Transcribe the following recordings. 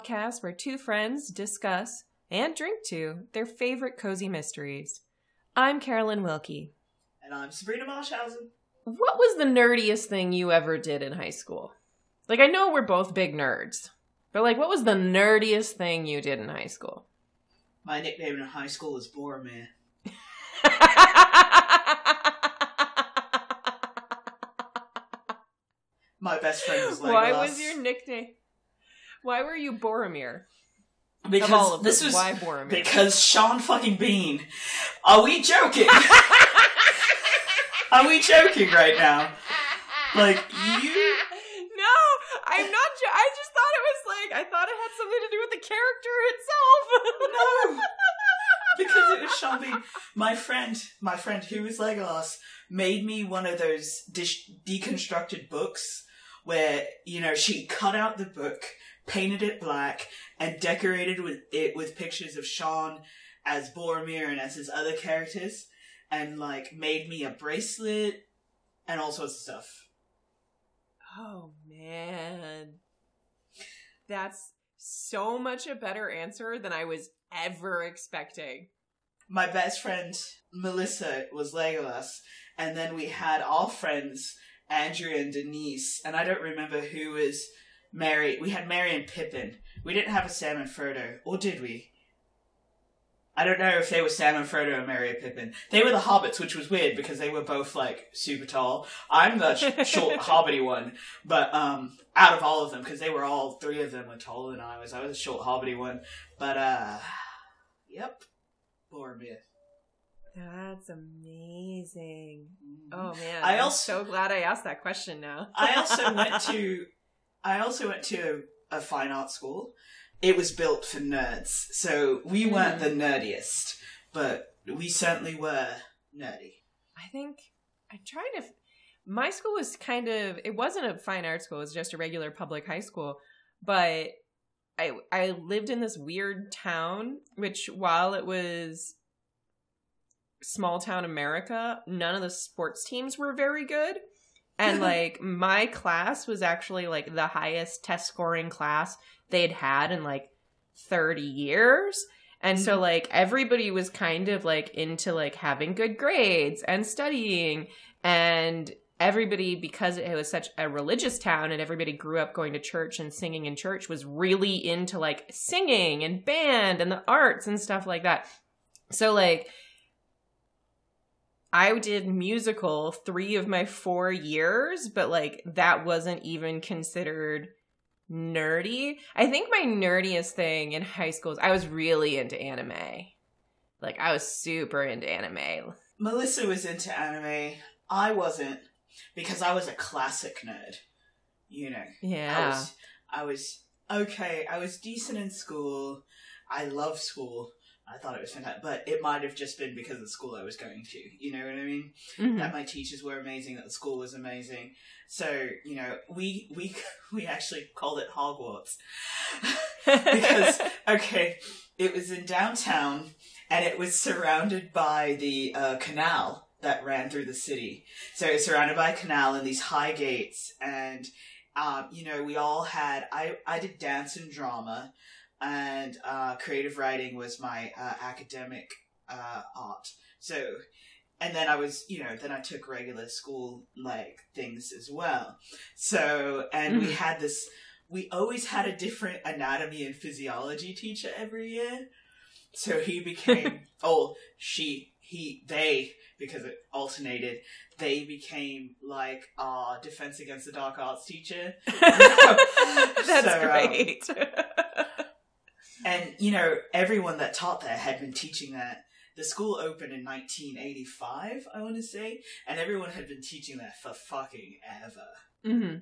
podcast where two friends discuss and drink to their favorite cozy mysteries. I'm Carolyn Wilkie. And I'm Sabrina Marshausen. What was the nerdiest thing you ever did in high school? Like, I know we're both big nerds, but like, what was the nerdiest thing you did in high school? My nickname in high school was Boromir. My best friend was Legolas. Why was your nickname? Why were you Boromir? Because of all of this was why Boromir? because Sean fucking Bean. Are we joking? Are we joking right now? Like you? No, I'm not. Jo- I just thought it was like I thought it had something to do with the character itself. No. because it was Sean Bean. My friend, my friend who was Legolas, made me one of those deconstructed books where you know she cut out the book, painted it black, and decorated with it with pictures of Sean as Boromir and as his other characters, and like made me a bracelet and all sorts of stuff. Oh man, that's so much a better answer than I was ever expecting. my best friend Melissa was Legolas, and then we had our friends Andrew and Denise, and I don't remember who was Merry. We had Merry and Pippin. We didn't have a Sam and Frodo, or did we? I don't know if they were Sam and Frodo and Merry and Pippin. They were the hobbits, which was weird because they were both like super tall. I'm the short hobbity one, but um, out of all of them, because they were all three of them were taller than I was. I was a short hobbity one, but uh, yep, Boromir. That's amazing. Mhm. Oh man, I I'm also- so glad I asked that question now. I also went to I also went to a fine art school. It was built for nerds, so we weren't Hmm. the nerdiest, but we certainly were nerdy. I think I'm trying to. My school was kind of. It wasn't a fine art school. It was just a regular public high school. But I I lived in this weird town, which while it was small town America, none of the sports teams were very good. And like my class was actually like the highest test scoring class they'd had in like 30 years. And so Mhm. like everybody was kind of like into like having good grades and studying and everybody because it was such a religious town and everybody grew up going to church and singing in church was really into like singing and band and the arts and stuff like that. So like I did musical 3 of my 4 years, but like that wasn't even considered nerdy. I think my nerdiest thing in high school is I was really into anime. Like I was super into anime. Melissa was into anime. I wasn't because I was a classic nerd. You know, I Yeah. was I was okay. I was decent in school. I love school. I thought it was fantastic, but it might have just been because of the school I was going to. You know what I mean? Mhm. that my teachers were amazing, that the school was amazing. So you know, we we we actually called it Hogwarts because okay, it was in downtown and it was surrounded by the uh, canal that ran through the city. So it's surrounded by a canal and these high gates, and um, you know, we all had. I I did dance and drama, and uh, creative writing was my uh, academic uh, art. So and then I was, you know, then I took regular school like things as well. So, and we Mhm. had this, we always had a different anatomy and physiology teacher every year. So he became, oh, she, he, they, because it alternated, they became like our defense against the dark arts teacher. That's So, um, great. And, you know, everyone that taught there had been teaching that. The school opened in 1985, I want to say, and everyone had been teaching that for fucking ever. hmm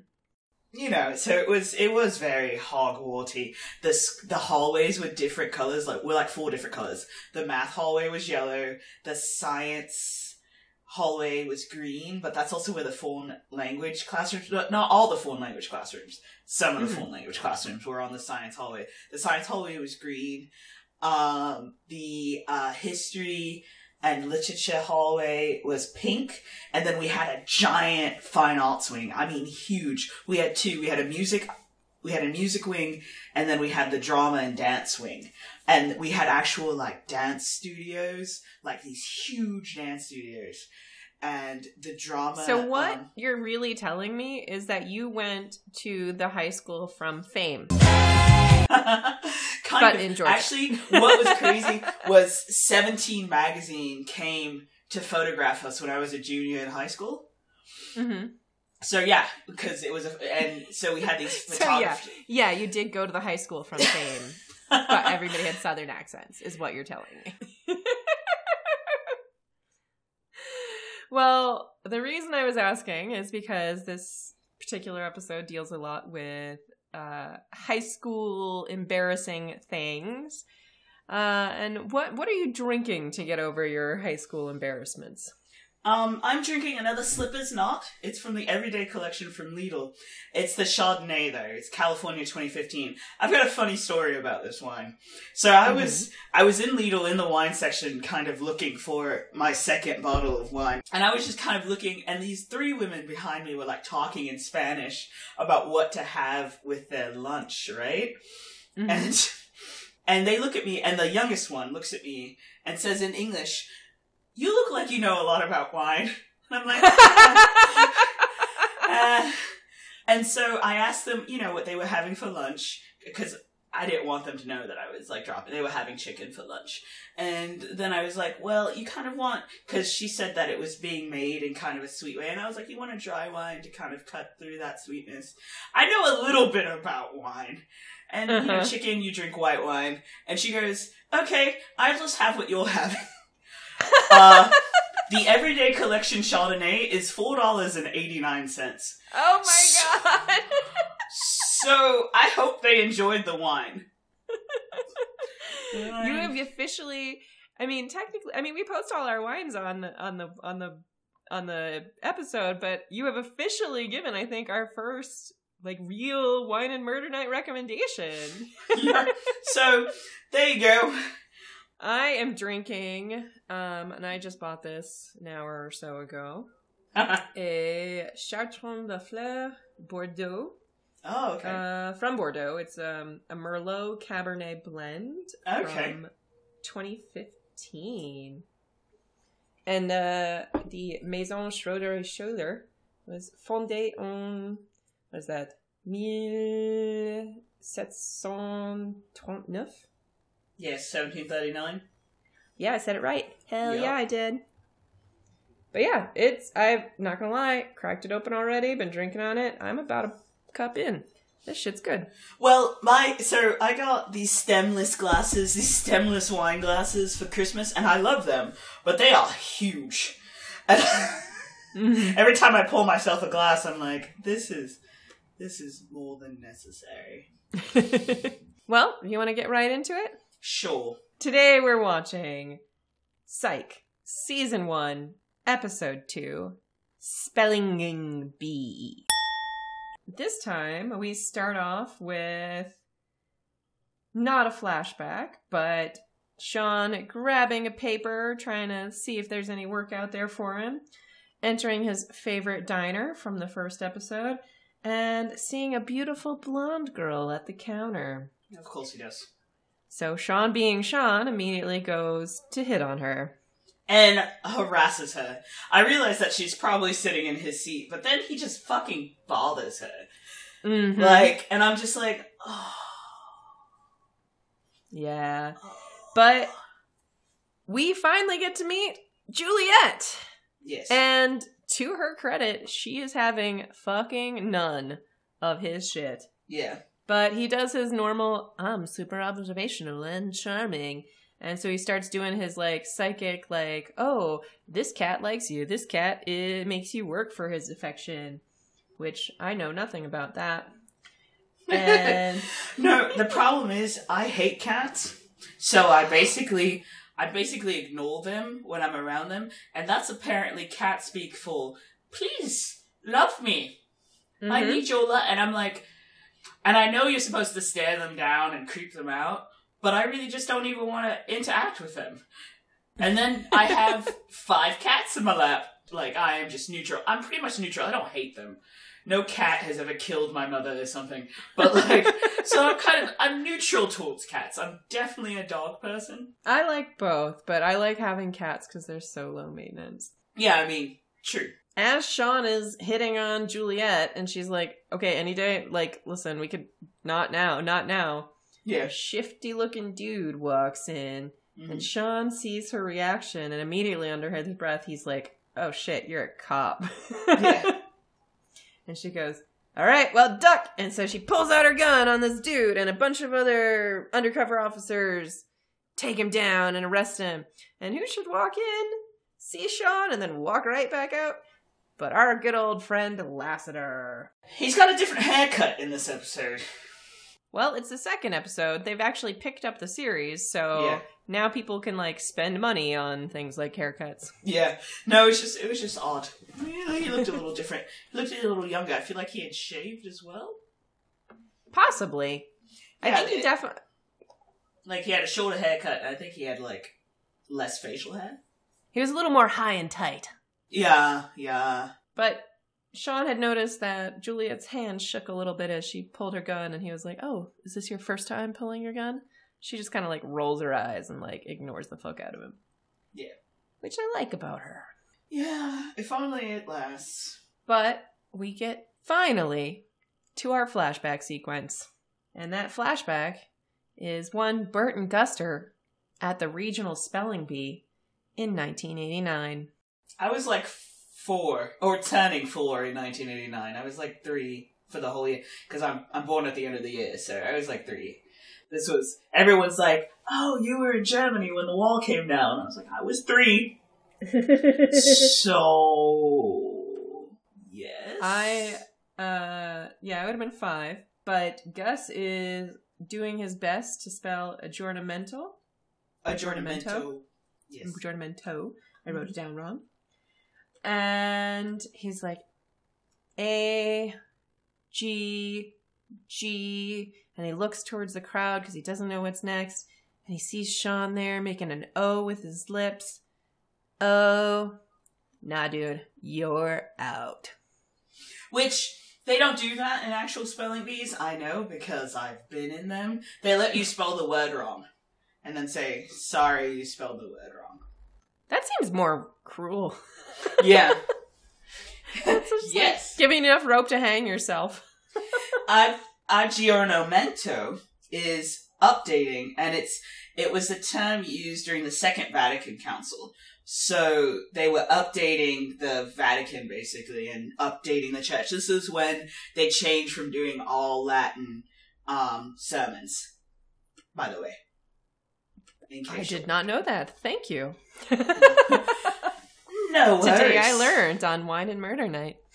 You know, so it was it was very Hogwarty. The the hallways were different colors, like were like four different colors. The math hallway was yellow. The science hallway was green, but that's also where the foreign language classrooms. Not all the foreign language classrooms. Some of the foreign language classrooms were on the science hallway. The science hallway was green. Um, the uh, history and literature hallway was pink, and then we had a giant fine arts wing. I mean, huge. We had two. We had a music. We had a music wing, and then we had the drama and dance wing, and we had actual like dance studios, like these huge dance studios, and the drama. So what um, you're really telling me is that you went to the high school from Fame, kind but of in Georgia. Actually, what was crazy was Seventeen magazine came to photograph us when I was a junior in high school. hmm So yeah, because it was, a, and so we had these So, yeah. Yeah, you did go to the high school from Fame, but everybody had Southern accents, is what you're telling me. well, the reason I was asking is because this particular episode deals a lot with uh, high school embarrassing things. Uh, and what what are you drinking to get over your high school embarrassments? Um, I'm drinking another Slippers Knot. It's from the Everyday Collection from Lidl. It's the Chardonnay though. It's California 2015. I've got a funny story about this wine. So I was I was in Lidl in the wine section, kind of looking for my second bottle of wine, and I was just kind of looking, and these three women behind me were like talking in Spanish about what to have with their lunch, right? Mhm. and and they look at me and the youngest one looks at me and says in english you look like you know a lot about wine and i'm like uh, and so i asked them you know what they were having for lunch because i didn't want them to know that i was like dropping they were having chicken for lunch and then i was like well you kind of want because she said that it was being made in kind of a sweet way and i was like you want a dry wine to kind of cut through that sweetness i know a little bit about wine and you know, Uh-huh. chicken, you drink white wine. And she goes, okay, I'll just have what you're having. uh, the Everyday Collection Chardonnay is $4.89. oh my god! So I hope they enjoyed the wine. you have officially i mean technically i mean we post all our wines on the on the on the on the episode but you have officially given i think our first like real wine and murder night recommendation Yeah. So there you go. I am drinking um and i just bought this an hour or so ago a chartron de fleur bordeaux Oh, okay. uh from bordeaux it's um a merlot cabernet blend Okay. from 2015. And uh, the Maison Schroeder et Scholler was fondée en, what is that, 1739? Yes, 1739. Yeah, I said it right. Hell Yep. yeah, I did. But yeah, it's, I'm not gonna lie, cracked it open already, been drinking on it. I'm about a cup in. This shit's good. Well, my so I got these stemless glasses, these stemless wine glasses for Christmas, and I love them, but they are huge. And every time I pour myself a glass, I'm like, this is this is more than necessary. well, you want to get right into it? Sure. Today we're watching Psych, Season 1, Episode 2, Spelling Bee. This time we start off with not a flashback, but Sean grabbing a paper, trying to see if there's any work out there for him, entering his favorite diner from the first episode, and seeing a beautiful blonde girl at the counter. Of course he does. So Sean, being Sean, immediately goes to hit on her. And harasses her. I realize that she's probably sitting in his seat, but then he just fucking bothers her. Mhm. Like, and I'm just like, oh. yeah. But we finally get to meet Juliet. yes. And to her credit, she is having fucking none of his shit. yeah. But he does his normal, I'm super observational and charming. And so he starts doing his like psychic, like, oh, this cat likes you. This cat it makes you work for his affection, which I know nothing about that. And no, the problem is I hate cats, so I basically I basically ignore them when I'm around them, and that's apparently cat speak for "please love me." I Mhm. need your love, and I'm like, and I know you're supposed to stare them down and creep them out, but I really just don't even want to interact with them. And then I have five cats in my lap. Like I am just neutral. I'm pretty much neutral. I don't hate them. no cat has ever killed my mother or something. But like, so I'm kind of I'm neutral towards cats. I'm definitely a dog person. I like both, but I like having cats because they're so low maintenance. Yeah, I mean, true. As Sean is hitting on Juliet, and she's like, "Okay, any day. Like, listen, we could not now, not now." Yeah. A shifty looking dude walks in, Mhm. and Sean sees her reaction, and immediately under his breath, he's like, "Oh shit, you're a cop." Yeah. and she goes, "All right, well, duck." And so she pulls out her gun on this dude, and a bunch of other undercover officers take him down and arrest him. And who should walk in, see Sean, and then walk right back out? But our good old friend Lassiter. He's got a different haircut in this episode. Well, it's the second episode. They've actually picked up the series, so Yeah. now people can like spend money on things like haircuts. Yeah. No, it's just it was just odd. Yeah, he looked a little different. He looked a little younger. I feel like he had shaved as well. Possibly. I Yeah, think he definitely. Like he had a shorter haircut. And I think he had like less facial hair. He was a little more high and tight. Yeah, yeah. But Sean had noticed that Juliet's hand shook a little bit as she pulled her gun, and he was like, "Oh, is this your first time pulling your gun?" She just kind of like rolls her eyes and like ignores the fuck out of him. Yeah. which I like about her. Yeah, if only it lasts. But we get finally to our flashback sequence, and that flashback is one Burton Guster at the regional spelling bee in 1989. I was like four, or turning four in 1989. I was like three for the whole year because I'm I'm born at the end of the year, so I was like three. This was everyone's like, "Oh, you were in Germany when the wall came down." I was like, "I was three. so yes, I uh yeah, I would have been five, but Gus is doing his best to spell aggiornamento. aggiornamento. Yes. Aggiornamento. I wrote it down wrong. And he's like A G G and he looks towards the crowd because he doesn't know what's next. And he sees Sean there making an O with his lips. Oh, nah, dude, you're out. Which they don't do that in actual spelling bees. I know because I've been in them. They let you spell the word wrong, and then say, "Sorry, you spelled the word wrong." That seems more cruel. Yeah. That's just like yes. giving enough rope to hang yourself. Ag- aggiornamento is updating, and it's it was a term used during the Second Vatican Council. So they were updating the Vatican basically, and updating the church. This is when they changed from doing all Latin um, sermons. By the way, in I did not know that. Thank you. No Today I learned on Wine and Murder Night.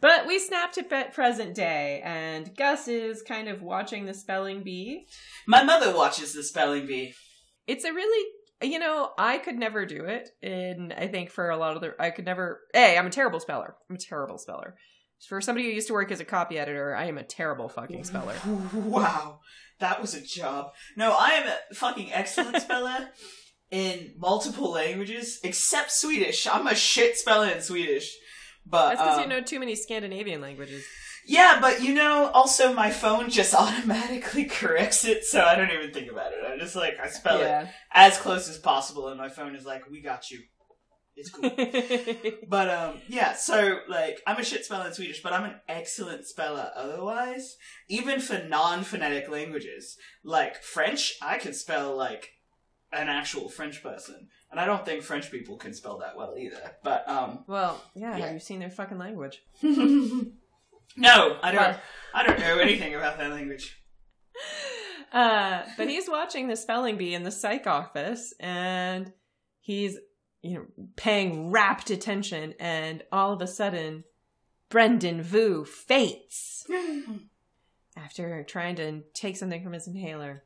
But we snapped it at present day, and Gus is kind of watching the spelling bee. My mother watches the spelling bee. It's a really, you know, I could never do it. And I think for a lot of the, I could never, hey, I'm a terrible speller. I'm a terrible speller. For somebody who used to work as a copy editor, I am a terrible fucking speller. Wow, that was a job. No, I am a fucking excellent speller in multiple languages except Swedish. I'm a shit speller in Swedish. But That's because um, you know too many Scandinavian languages. yeah, but you know, also my phone just automatically corrects it, so I don't even think about it. I'm just like I spell it as close as possible, and my phone is like, "We got you." It's cool. But um, yeah. So like, I'm a shit speller in Swedish, but I'm an excellent speller otherwise. Even for non-phonetic languages, like French, I can spell like an actual French person, and I don't think French people can spell that well either. But um, well, yeah, Yeah. Have you seen their fucking language? no, I don't. I don't know anything about that language. Uh, but he's watching the spelling bee in the psych office, and he's you know paying rapt attention, and all of a sudden, Brendan Vu faints after trying to take something from his inhaler,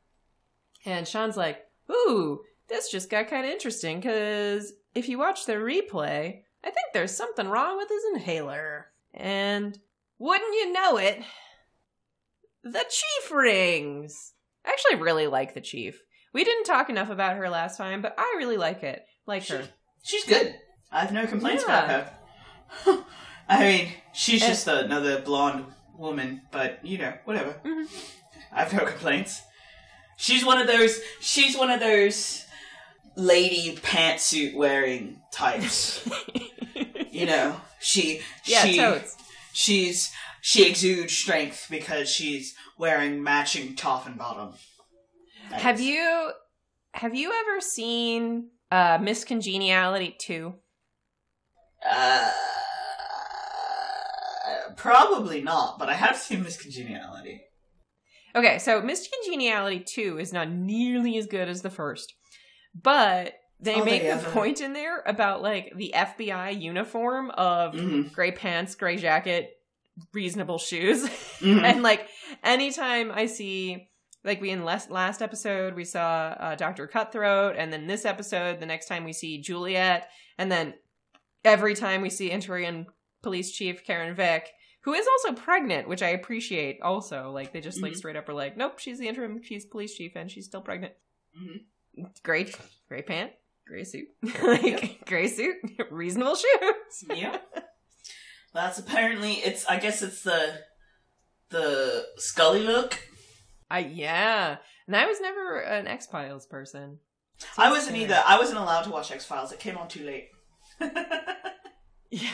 and Sean's like, "Ooh, this just got kind of interesting because if you watch the replay, I think there's something wrong with his inhaler." And wouldn't you know it, the chief rings. I actually really like the chief. We didn't talk enough about her last time, but I really like it. Like her. She's good. I have no complaints Yeah. about her. I mean, she's Eh. just another blonde woman, but you know, whatever. Mhm. I have no complaints. She's one of those. She's one of those lady pantsuit wearing types. you know, she yeah, she totes. she's she exudes strength because she's wearing matching top and bottom. Have you have you ever seen uh Miss Congeniality 2? Uh, probably not, but I have seen Miss Congeniality. Okay, so Miss Congeniality 2 is not nearly as good as the first. But they Oh, make a point in there about like the FBI uniform of Mhm. gray pants, gray jacket, reasonable shoes. Mhm. and like anytime I see like we in last last episode we saw uh, Dr. Cutthroat and then this episode the next time we see Juliet and then every time we see interim police chief Karen Vick who is also pregnant which I appreciate also like they just like Mhm. straight up are like nope she's the interim she's police chief and she's still pregnant Mhm. great gray pant gray suit like gray suit reasonable shoes yeah, That's apparently it's. I guess it's the the Scully look. I yeah and I was never an X Files person I wasn't either. I wasn't allowed to watch X Files. It came on too late. Yeah.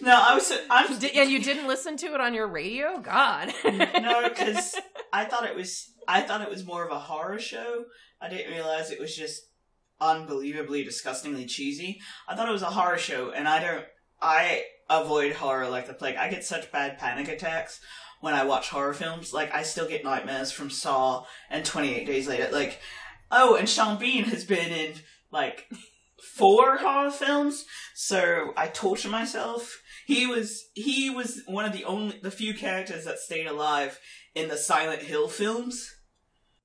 no, I was. I'm. Di- and you didn't listen to it on your radio? God. no, because I thought it was. I thought it was more of a horror show. I didn't realize it was just unbelievably, disgustingly cheesy. I thought it was a horror show, and I don't. I avoid horror like the plague. I get such bad panic attacks when I watch horror films. Like I still get nightmares from Saw and Twenty Eight Days Later. Like, oh, and Sean Bean has been in like four horror films, so I torture myself. He was he was one of the only the few characters that stayed alive in the Silent Hill films.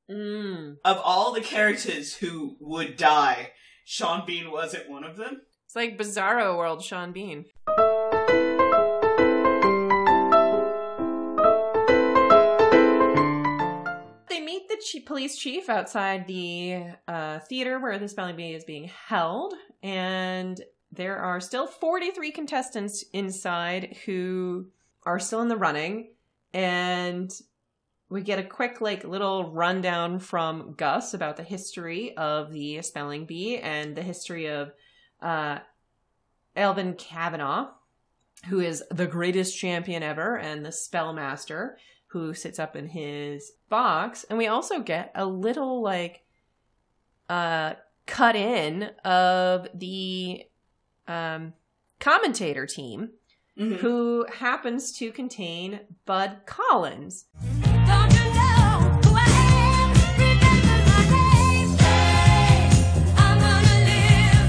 Mm. Of all the characters who would die, Sean Bean wasn't one of them. It's like Bizarro World Sean Bean. Meet the chi- police chief outside the uh, theater where the spelling bee is being held, and there are still 43 contestants inside who are still in the running. And we get a quick, like, little rundown from Gus about the history of the spelling bee and the history of uh, Elvin Kavanaugh, who is the greatest champion ever and the spellmaster who sits up in his box. And we also get a little like uh cut in of the um commentator team Mm-hmm. who happens to contain Bud Collins. Don't you know who I am? Remember my name. I'm gonna live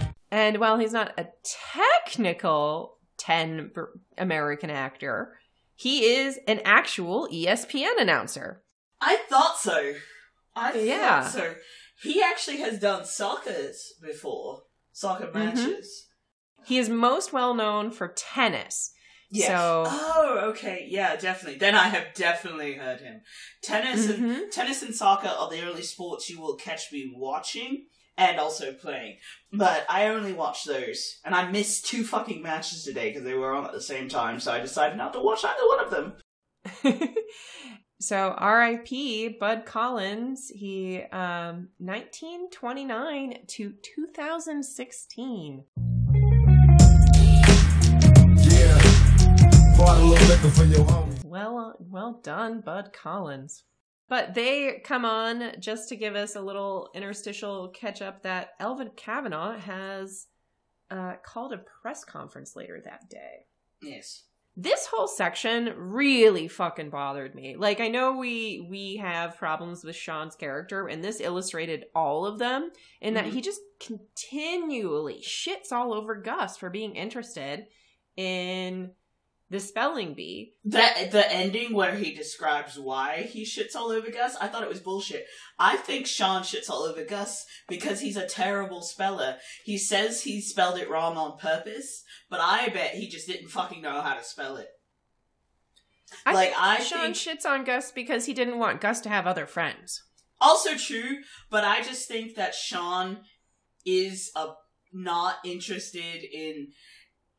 forever. And while he's not a technical 10 American actor, he is an actual ESPN announcer. I thought so. I Yeah. thought so. He actually has done soccer's before. Soccer matches. He is most well known for tennis. Yes. So- Oh, okay. Yeah, definitely. Then I have definitely heard him. Tennis and Mhm. tennis and soccer are the only sports you will catch me watching and also playing. But I only watch those, and I missed two fucking matches today because they were on at the same time. So I decided not to watch either one of them. so R.I.P. Bud Collins. He um 1929 to 2016. Yeah. Bought a little liquor for your homie. Well, well done, Bud Collins. But they come on just to give us a little interstitial catch up that Elvin Kavanaugh has uh, called a press conference later that day. Yes. This whole section really fucking bothered me. Like I know we we have problems with Sean's character and this illustrated all of them in that Mhm. he just continually shits all over Gus for being interested in the spelling bee. That the ending where he describes why he shits all over Gus, I thought it was bullshit. I think Sean shits all over Gus because he's a terrible speller. He says he spelled it wrong on purpose, but I bet he just didn't fucking know how to spell it. I Like, think I Sean think- shits on Gus because he didn't want Gus to have other friends. Also true, but I just think that Sean is a not interested in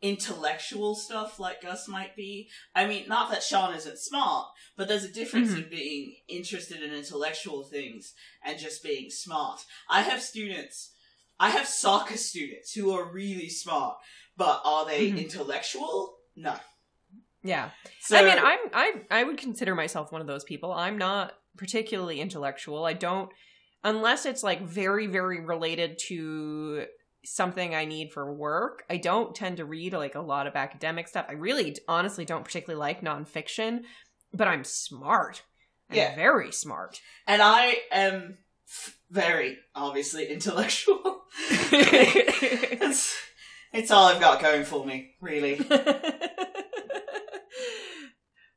intellectual stuff like Gus might be. I mean, not that Sean isn't smart, but there's a difference Mhm. in being interested in intellectual things and just being smart. I have students, I have soccer students who are really smart, but are they Mhm. intellectual? No. Yeah. So I mean, I'm I I would consider myself one of those people. I'm not particularly intellectual. I don't unless it's like very very related to something I need for work. I don't tend to read like a lot of academic stuff. I really honestly don't particularly like nonfiction, but I'm smart. I'm Yeah. very smart. and I am very obviously intellectual. it's, it's all I've got going for me, really.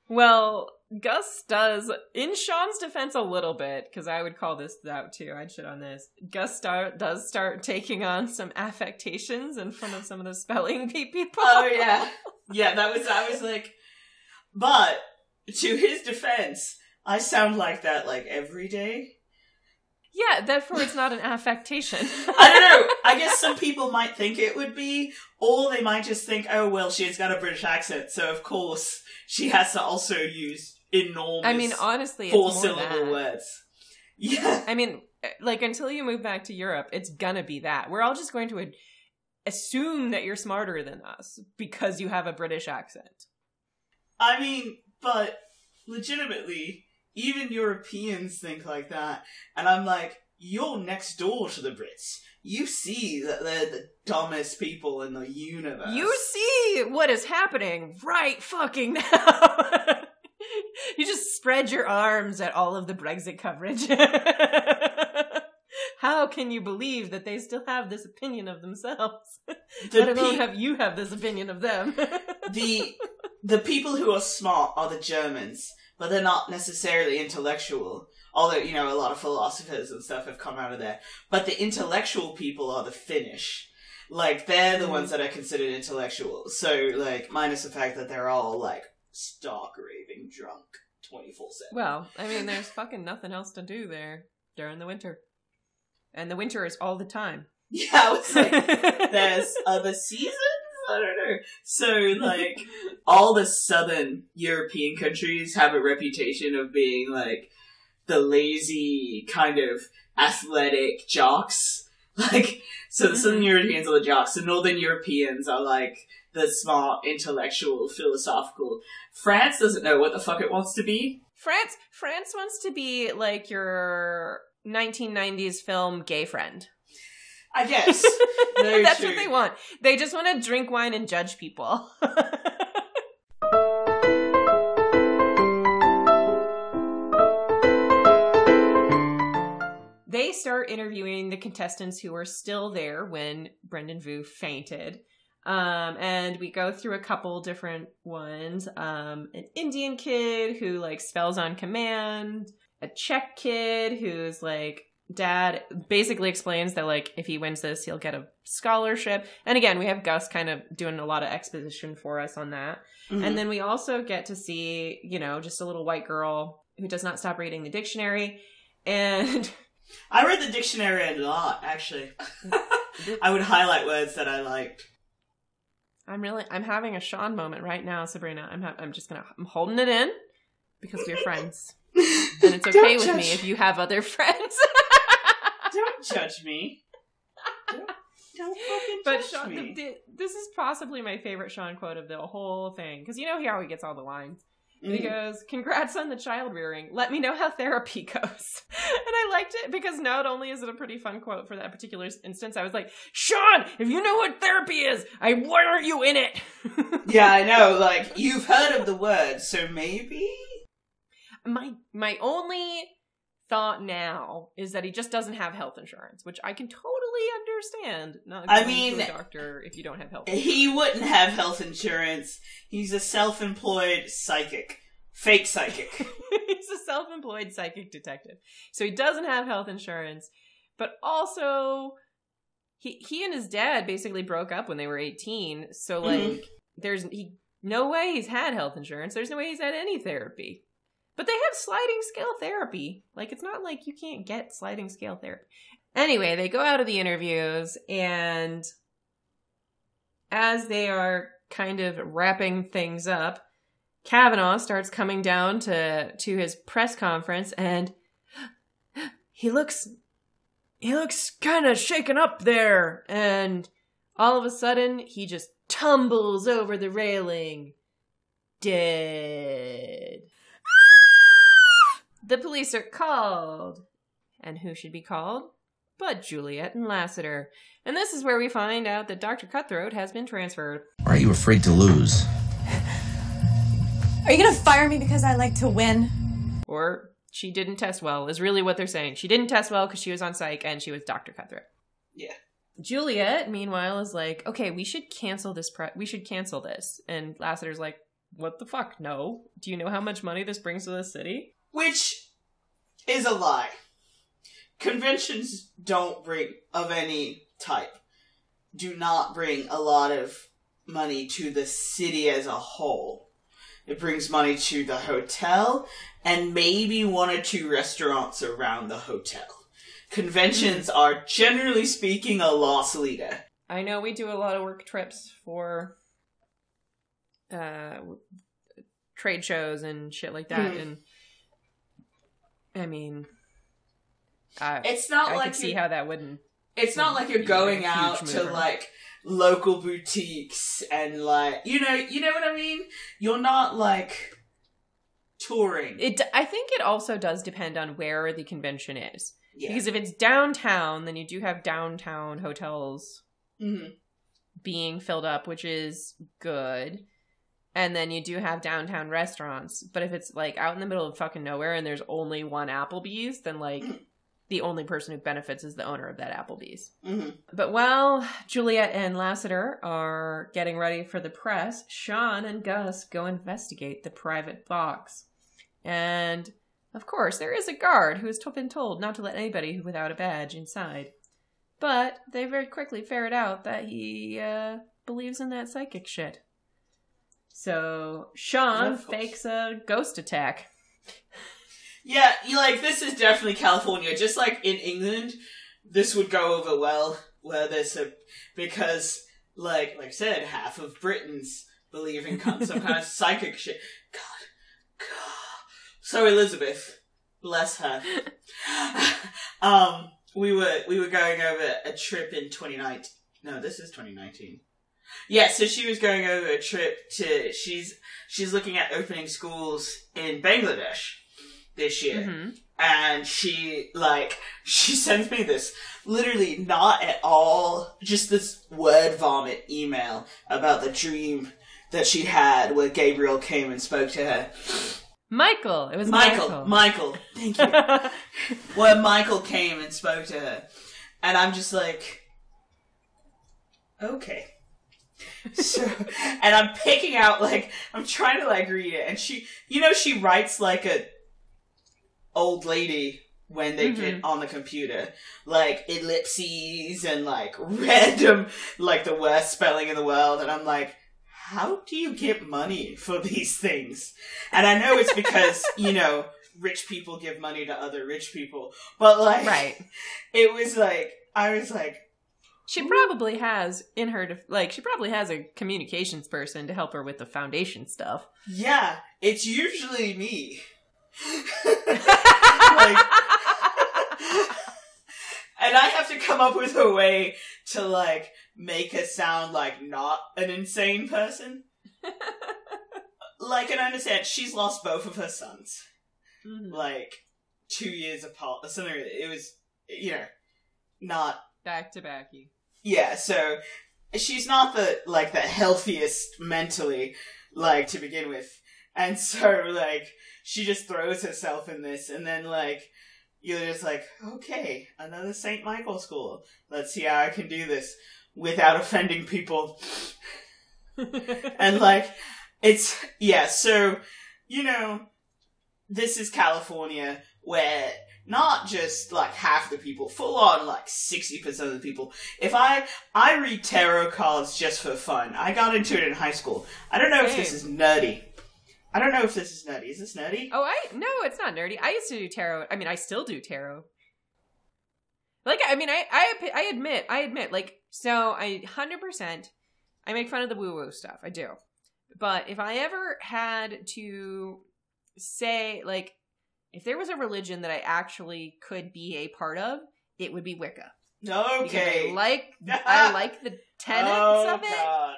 well, Gus does, in Sean's defense, a little bit, because I would call this out too. I'd shit on this. Gus start, does start taking on some affectations in front of some of the spelling bee people. Oh yeah, yeah. That was I was like, but to his defense, I sound like that like every day. Yeah, therefore it's not an affectation. I don't know. I guess some people might think it would be, or they might just think, oh well, she's got a British accent, so of course she has to also use enormous. I mean, honestly, more syllable words. Yeah. I mean, like until you move back to Europe, it's gonna be that. We're all just going to assume that you're smarter than us because you have a British accent. I mean, but legitimately, even Europeans think like that. And I'm like, you're next door to the Brits. You see that they're the dumbest people in the universe. You see what is happening right fucking now. you just spread your arms at all of the Brexit coverage. How can you believe that they still have this opinion of themselves? the, Let alone pe- have you have this opinion of them. the the people who are smart are the Germans, but they're not necessarily intellectual. Although you know a lot of philosophers and stuff have come out of there, but the intellectual people are the Finnish. Like they're the Mhm. ones that are considered intellectual. So like minus the fact that they're all like raving drunk twenty four seven. well, I mean, there's fucking nothing else to do there during the winter. And the winter is all the time. Yeah, I was like, there's other seasons. I don't know. So like all the southern European countries have a reputation of being like the lazy kind of athletic jocks. Like so the mm-hmm. southern Europeans are the jocks, the northern Europeans are like the smart, intellectual, philosophical. France doesn't know what the fuck it wants to be. France France wants to be like your 1990s film Gay Friend. I guess. That's true. what they want. They just want to drink wine and judge people. they start interviewing the contestants who were still there when Brendan Vu fainted. Um, and we go through a couple different ones. Um, an Indian kid who like spells on command, a Czech kid who's like dad basically explains that like if he wins this he'll get a scholarship and again we have gus kind of doing a lot of exposition for us on that Mhm. and then we also get to see you know just a little white girl who does not stop reading the dictionary and I read the dictionary a lot, actually. I would highlight words that I liked. I'm really i'm having a sean moment right now sabrina i'm ha- i'm just gonna i'm holding it in because we're friends and it's okay with me if you have other friends Don't judge me. Don't, don't fucking But judge Sean, me. the, this is possibly my favorite Sean quote of the whole thing because you know how he gets all the lines. And He goes, "Congrats on the child rearing. Let me know how therapy goes." and I liked it because not only is it a pretty fun quote for that particular instance, I was like, "Sean, if you know what therapy is, I why aren't you in it?" Yeah, I know. Like you've heard of the word, so maybe. my my only thought now is that he just doesn't have health insurance, which I can totally understand. Not I mean- doctor if you don't have health. He wouldn't have health insurance. He's a self-employed psychic, fake psychic. He's a self-employed psychic detective. So he doesn't have health insurance, but also he he and his dad basically broke up when they were 18. So like Mhm. there's he no way he's had health insurance. There's no way he's had any therapy. But they have sliding scale therapy. Like it's not like you can't get sliding scale therapy. Anyway, they go out of the interviews and as they are kind of wrapping things up, Kavanaugh starts coming down to to his press conference and he looks he looks kind of shaken up there and all of a sudden he just tumbles over the railing dead. The police are called. And who should be called? But Juliet and Lassiter. And this is where we find out that Dr. Cutthroat has been transferred. Are you afraid to lose? Are you gonna fire me because I like to win? Or she didn't test well, is really what they're saying. She didn't test well because she was on psych and she was Dr. Cutthroat. Yeah. Juliet, meanwhile, is like, okay, we should cancel this. Pre- we should cancel this. And Lassiter's like, what the fuck? No. Do you know how much money this brings to the city? Which is a lie. Conventions don't bring, of any type, do not bring a lot of money to the city as a whole. It brings money to the hotel and maybe one or two restaurants around the hotel. Conventions are generally speaking a loss leader. I know we do a lot of work trips for uh trade shows and shit like that Mhm. and I mean I, It's not I like see how that wouldn't it's not like you're going out to like local boutiques and like you know you know what I mean. You're not like touring. it I think it also does depend on where the convention is. yeah. Because if it's downtown, then you do have downtown hotels Mhm. being filled up, which is good. And then you do have downtown restaurants. But if it's like out in the middle of fucking nowhere and there's only one Applebee's, then like the only person who benefits is the owner of that Applebee's. Mhm. But while Juliet and Lassiter are getting ready for the press, Sean and Gus go investigate the private box. And of course, there is a guard who has been told not to let anybody without a badge inside. But they very quickly ferret out that he uh, believes in that psychic shit. So Sean fakes a ghost attack. Yeah, you like this is definitely California. Just like in England, this would go over well where there's a because like like I said, half of Britons believe in some kind of psychic shit. God, God. So Elizabeth, bless her. um, we were we were going over a trip in 2019. No, this is 2019. Yeah, so she was going over a trip to she's she's looking at opening schools in Bangladesh this year Mhm. and she like she sends me this literally not at all just this word vomit email about the dream that she had where Gabriel came and spoke to her. Michael. It was Michael, Michael. Michael, thank you. where Michael came and spoke to her. And I'm just like okay. So and I'm picking out like I'm trying to like read it. And she you know she writes like a old lady when they get mm-hmm. on the computer. Like ellipses and like random like the worst spelling in the world. And I'm like how do you get money for these things? And I know it's because you know rich people give money to other rich people. But like right. it was like I was like She probably has in her def- like she probably has a communications person to help her with the foundation stuff. yeah it's usually me like and I have to come up with a way to like make her sound like not an insane person. like, and I understand she's lost both of her sons, Mhm. like two years apart. Something it was, you know, not Back to backy. Yeah. So she's not the like the healthiest mentally, like to begin with, and so like she just throws herself in this, and then like you're just like, okay, another Saint Michael school. Let's see how I can do this without offending people. and like, it's yeah. So you know, this is California where not just like half the people, full on like sixty percent of the people. If I I read tarot cards just for fun. I got into it in high school. I don't know if this is Same. nerdy. I don't know if this is nerdy. Is this nerdy? Oh, I no, it's not nerdy. I used to do tarot. I mean, I still do tarot. Like, I mean, I I I admit, I admit, like, so I hundred percent I make fun of the woo woo stuff. I do. But if I ever had to say, like, if there was a religion that I actually could be a part of, it would be Wicca. Okay. I like I like the tenets oh, of it, God.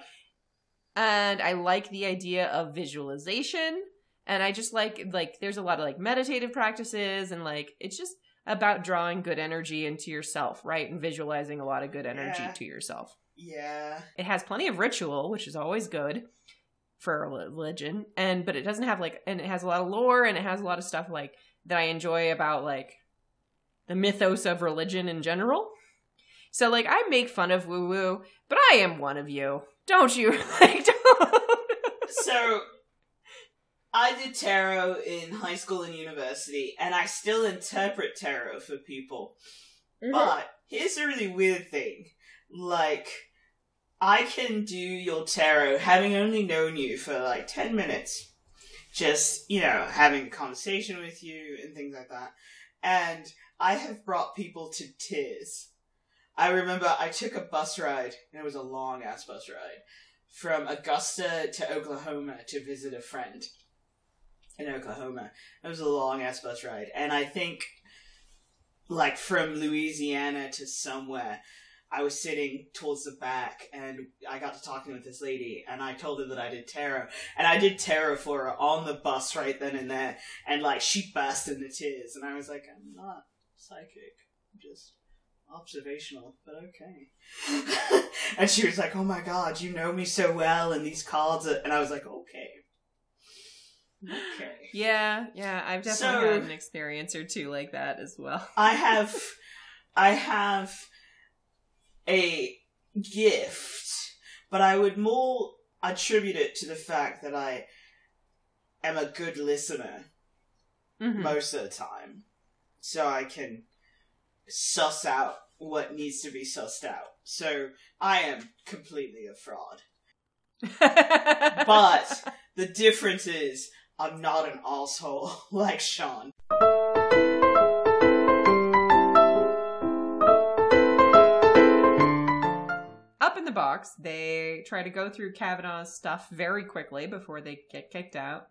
and I like the idea of visualization, and I just like like there's a lot of like meditative practices, and like it's just about drawing good energy into yourself, right, and visualizing a lot of good energy Yeah. to yourself. Yeah. It has plenty of ritual, which is always good for religion, and but it doesn't have like and it has a lot of lore and it has a lot of stuff like that I enjoy about like the mythos of religion in general. So like I make fun of woo woo, but I am one of you. Don't you? like don't So, I did tarot in high school and university, and I still interpret tarot for people. Mm-hmm. But here's a really weird thing. Like, I can do your tarot having only known you for like 10 minutes. Just, you know, having a conversation with you and things like that. And I have brought people to tears. I remember I took a bus ride, and it was a long ass bus ride, from Augusta to Oklahoma to visit a friend in Oklahoma. It was a long ass bus ride. And I think like from Louisiana to somewhere. I was sitting towards the back and I got to talking with this lady and I told her that I did tarot. And I did tarot for her on the bus right then and there. And like she burst into tears and I was like, I'm not psychic. I'm just observational, but okay. and she was like, Oh my god, you know me so well and these cards are... and I was like, Okay. Okay. Yeah, yeah, I've definitely So- had an experience or two like that as well. I have I have a gift, but I would more attribute it to the fact that I am a good listener Mhm. most of the time. So I can suss out what needs to be sussed out. So I am completely a fraud. But the difference is I'm not an asshole like Shawn. The box, they try to go through Kavanaugh's stuff very quickly before they get kicked out.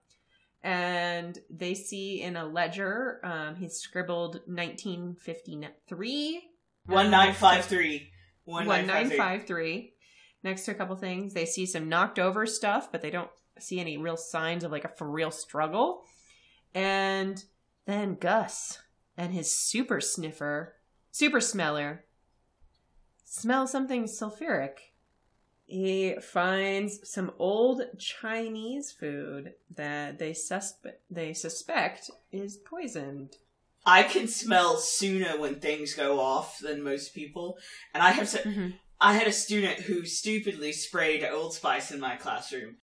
And they see in a ledger, um, he's scribbled 1953. One nine five three. One nine five three. Next to a couple things, they see some knocked over stuff, but they don't see any real signs of like a for real struggle. And then Gus and his super sniffer, super smeller, smell something sulfuric. He finds some old Chinese food that they suspe- they suspect is poisoned. I can smell sooner when things go off than most people, and I have said Mhm. I had a student who stupidly sprayed Old Spice in my classroom,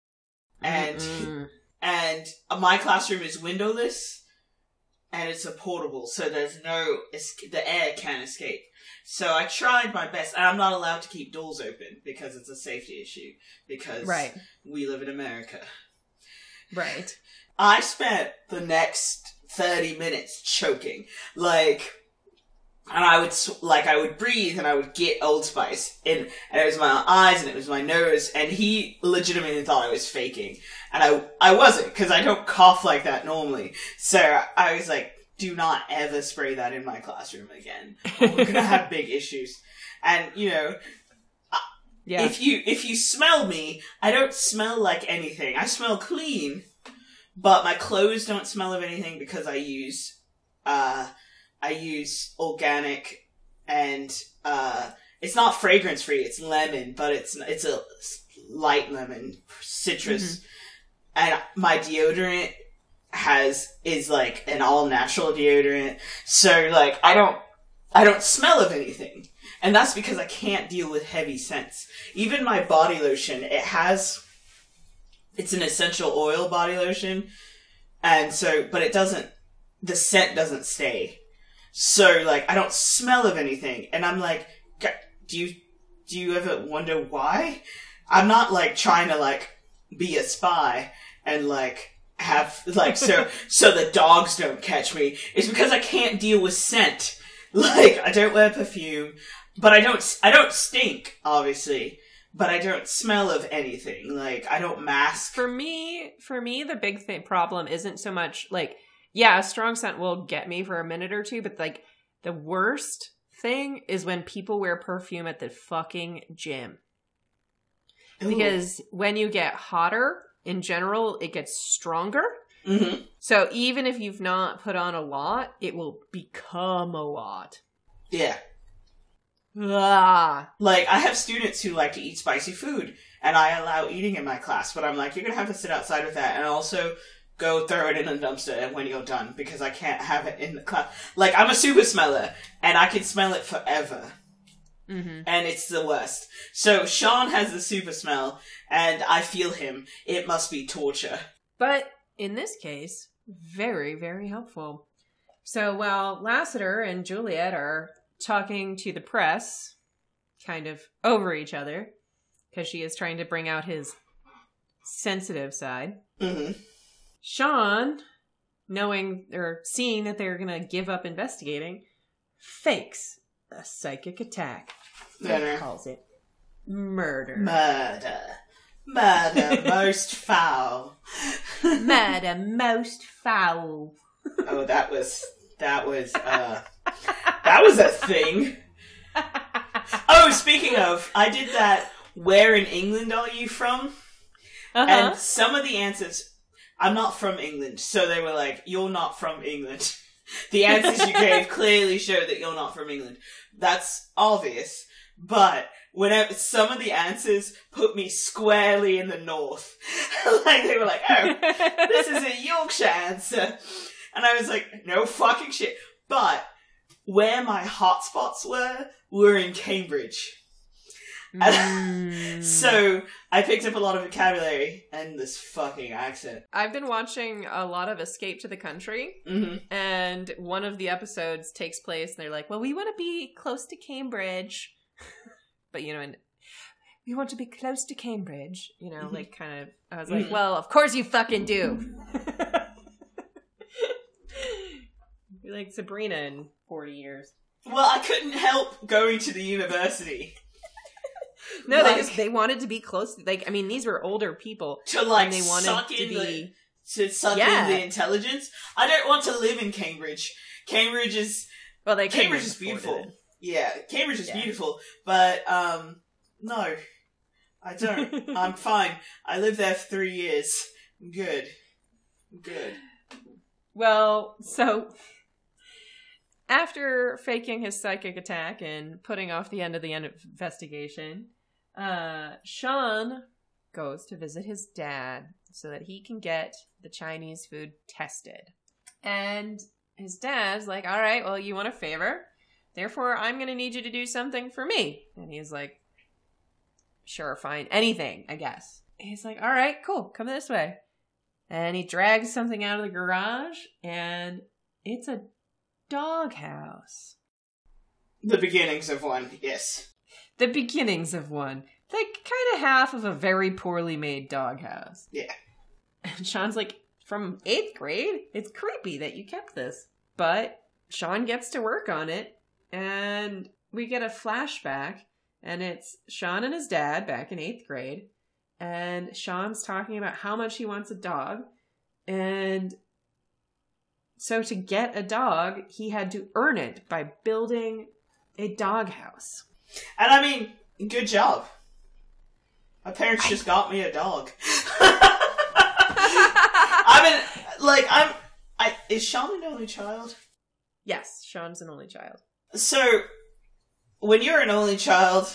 and Mm-mm. and my classroom is windowless, and it's a portable, so there's no the air can't escape. So I tried my best, and I'm not allowed to keep doors open because it's a safety issue because right, we live in America. right. I spent the next 30 minutes choking. Like, and I would, like, I would breathe and I would get Old Spice in, and it was my eyes and it was my nose, and he legitimately thought I was faking. And I, I wasn't, because I don't cough like that normally. So I was like, do not ever spray that in my classroom again. We're gonna have big issues. And, you know, Yeah. if you if you smell me, I don't smell like anything. I smell clean, but my clothes don't smell of anything because I use uh I use organic and uh it's not fragrance free. It's lemon, but it's it's a light lemon, citrus. And my deodorant has is like an all natural deodorant. So like I don't I don't smell of anything. And that's because I can't deal with heavy scents. Even my body lotion, it has it's an essential oil body lotion. And so but it doesn't the scent doesn't stay. So like I don't smell of anything and I'm like do you do you ever wonder why? I'm not like trying to like be a spy and like have like so so the dogs don't catch me. It's because I can't deal with scent. Like I don't wear perfume, but I don't I don't stink obviously. but I don't smell of anything. Like I don't mask. For me, for me, the big thing problem isn't so much like, yeah, a strong scent will get me for a minute or two, but like the worst thing is when people wear perfume at the fucking gym. Ooh. Because when you get hotter, in general, it gets stronger. Mhm. So even if you've not put on a lot, it will become a lot. yeah, Ah. like I have students who like to eat spicy food, and I allow eating in my class, but I'm like, you're gonna have to sit outside with that, and also go throw it in a dumpster and when you're done because I can't have it in the class. Like I'm a super smeller, and I can smell it forever. hmm and it's the worst. So Shawn has the super smell, and I feel him. It must be torture. But in this case, very, very helpful. So while Lassiter and Juliet are talking to the press, kind of over each other, because she is trying to bring out his sensitive side, hmm Shawn, knowing or seeing that they're going to give up investigating, fakes a psychic attack. Murder. calls it murder. Murder. Murder most foul. murder most foul. oh, that was that was uh that was a thing. Oh, speaking of, I did that. Where in England are you from? Uh-huh. And some of the answers, I'm not from England. So they were like, you're not from England. The answers you gave clearly show that you're not from England. That's obvious. But whenever some of the answers put me squarely in the north. like they were like, oh, this is a Yorkshire answer. And I was like, no fucking shit. But where my hotspots were, were in Cambridge. Mm. So I picked up a lot of vocabulary and this fucking accent. I've been watching a lot of Escape to the Country, hmm and one of the episodes takes place, and they're like, "Well, we want to be close to Cambridge," but you know, and we want to be close to Cambridge. You know, Mhm. like kind of. I was like, Mhm. "Well, of course you fucking do." You're like Sabrina in forty years. Well, I couldn't help going to the university No, they just they wanted to be close. To, Like, I mean, these were older people, to like and they wanted suck to in be. the to suck Yeah. in the intelligence. I don't want to live in Cambridge. Cambridge is Well, they Cambridge is beautiful. it. Yeah, Cambridge is Yeah. beautiful, but um, no, I don't. I'm fine. I lived there for three years. I'm good. I'm good. Well, so after faking his psychic attack and putting off the end of the investigation, uh, Shawn goes to visit his dad so that he can get the Chinese food tested. And his dad's like, All right, well, you want a favor? Therefore, I'm going to need you to do something for me. And he's like, Sure, fine. Anything, I guess. He's like, All right, cool. Come this way and he drags something out of the garage and it's a doghouse The beginnings of one. Yes. The beginnings of one like kind of half of a very poorly made doghouse Yeah. and shawn's like from eighth grade it's creepy that you kept this but shawn gets to work on it and we get a flashback and it's shawn and his dad back in eighth grade and Shawn's talking about how much he wants a dog. And so to get a dog, he had to earn it by building a doghouse. And I mean, good job. My parents just got me a dog. I mean, like, I'm. I is Shawn an only child? yes, Shawn's an only child. So, when you're an only child,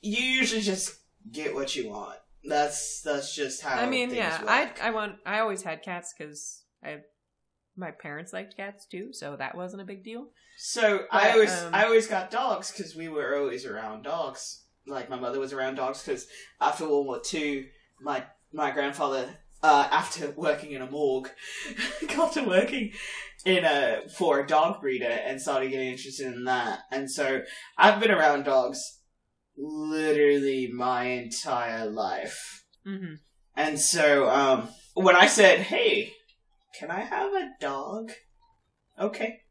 you usually just get what you want. That's that's just how. I mean, yeah, work. I I want I always had cats because I my parents liked cats too, so that wasn't a big deal. So I But, always um, I always got dogs because we were always around dogs. Like my mother was around dogs because after World War Two, my my grandfather, uh, after working in a morgue, got to working in a for a dog breeder and started getting interested in that. And so I've been around dogs literally my entire life. Mm-hmm. And so um, when I said, "Hey, can I have a dog?" Okay.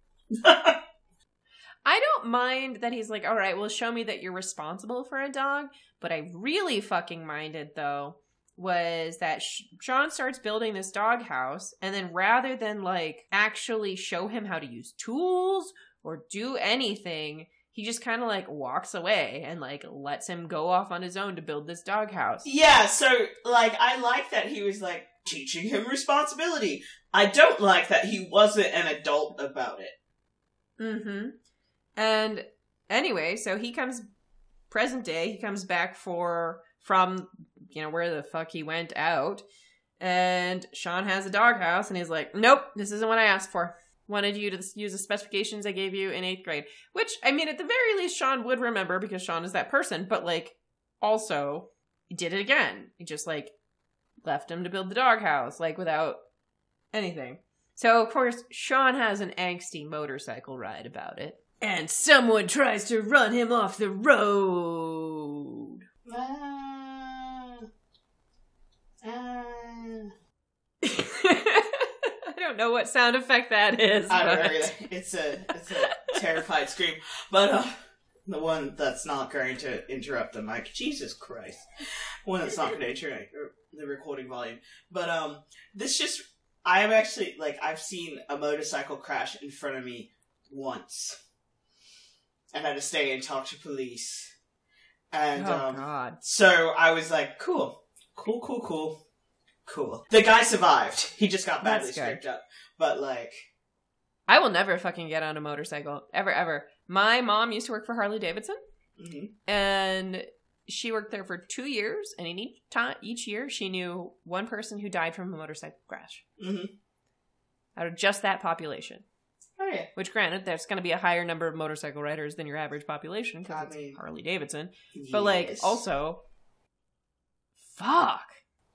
I don't mind that he's like, all right, well, show me that you're responsible for a dog. But I really fucking minded though was that Shawn starts building this doghouse, and then rather than like actually show him how to use tools or do anything, he just kind of like walks away and like lets him go off on his own to build this doghouse. Yeah, so like I like that he was like teaching him responsibility. I don't like that he wasn't an adult about it. Mm-hmm. And anyway, so he comes present day, he comes back for from you know where the fuck he went out. And Shawn has a doghouse and he's like, Nope, this isn't what I asked for. Wanted you to use the specifications I gave you in eighth grade. Which, I mean, at the very least, Shawn would remember because Shawn is that person, but like also he did it again. He just like left him to build the doghouse, like without anything. So, of course, Shawn has an angsty motorcycle ride about it. And someone tries to run him off the road. I don't know what sound effect that is. I don't know. but- either. It's a it's a terrified scream, but uh, the one that's not going to interrupt the mic. Jesus Christ, one that's not going to interrupt the recording volume. But um, this just I have actually like I've seen a motorcycle crash in front of me once, and had to stay and talk to police. And oh, um, God. so I was like, cool, cool, cool, cool, cool. The guy survived. He just got badly scraped up, but like. I will never fucking get on a motorcycle. Ever, ever. My mom used to work for Harley Davidson. mhm. and she worked there for two years and in each time each year she knew one person who died from a motorcycle crash Mhm. out of just that population Oh yeah. which granted there's going to be a higher number of motorcycle riders than your average population because it's mean- harley davidson but like also fuck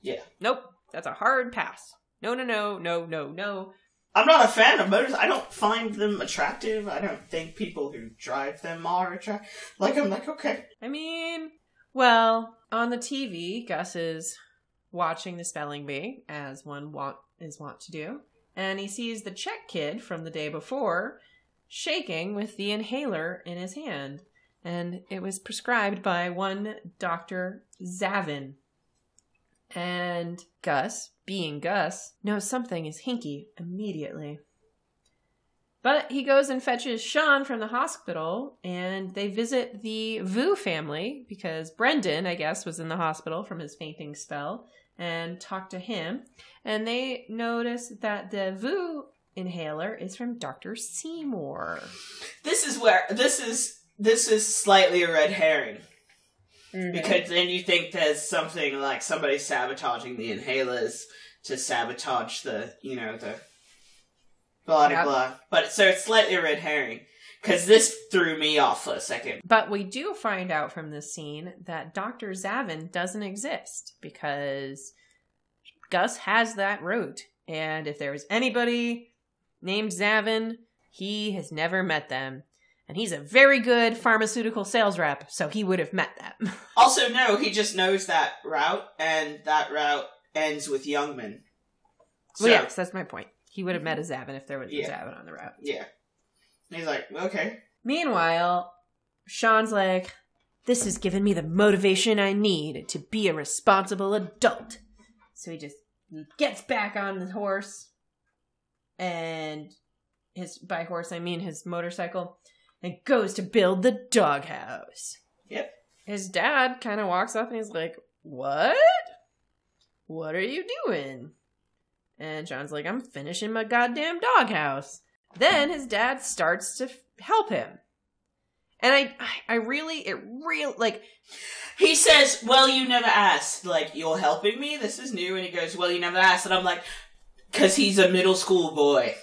Yeah. nope that's a hard pass no no no no no no I'm not a fan of motors. I don't find them attractive. I don't think people who drive them are attractive. Like I'm like okay. i mean well on the tv gus is watching the spelling bee as one want is wont to do and he sees the Czech kid from the day before shaking with the inhaler in his hand. And it was prescribed by one Dr. Zavin. And Gus, being Gus, knows something is hinky immediately. But he goes and fetches Shawn from the hospital, and they visit the Vu family because Brendan, I guess, was in the hospital from his fainting spell, and talk to him and they notice that the Vu inhaler is from Dr. Seymour. This is where this is this is slightly a red herring mm. because then you think there's something like somebody sabotaging the inhalers to sabotage the you know the blah blah Yep. blah. But so it's slightly a red herring because this threw me off for a second. But we do find out from this scene that Dr. Zavin doesn't exist because Gus has that root. And if there was anybody named Zavin, he has never met them. And he's a very good pharmaceutical sales rep, so he would have met them. Also, no, he just knows that route, and that route ends with Youngman. So, well, yes, that's my point. He would have met mm-hmm. a Zavin if there was Yeah. a Zavin on the route. yeah. He's like, okay. Meanwhile, Shawn's like, This has given me the motivation I need to be a responsible adult. So he just gets back on the horse and his by horse I mean his motorcycle and goes to build the doghouse. Yep. His dad kind of walks up and he's like, "What? What are you doing?" And John's like, "I'm finishing my goddamn doghouse." Then his dad starts to f- help him. And I I really it real like He says, well, you never asked. Like, you're helping me? This is new. And he goes, well, you never asked. And I'm like, because he's a middle school boy.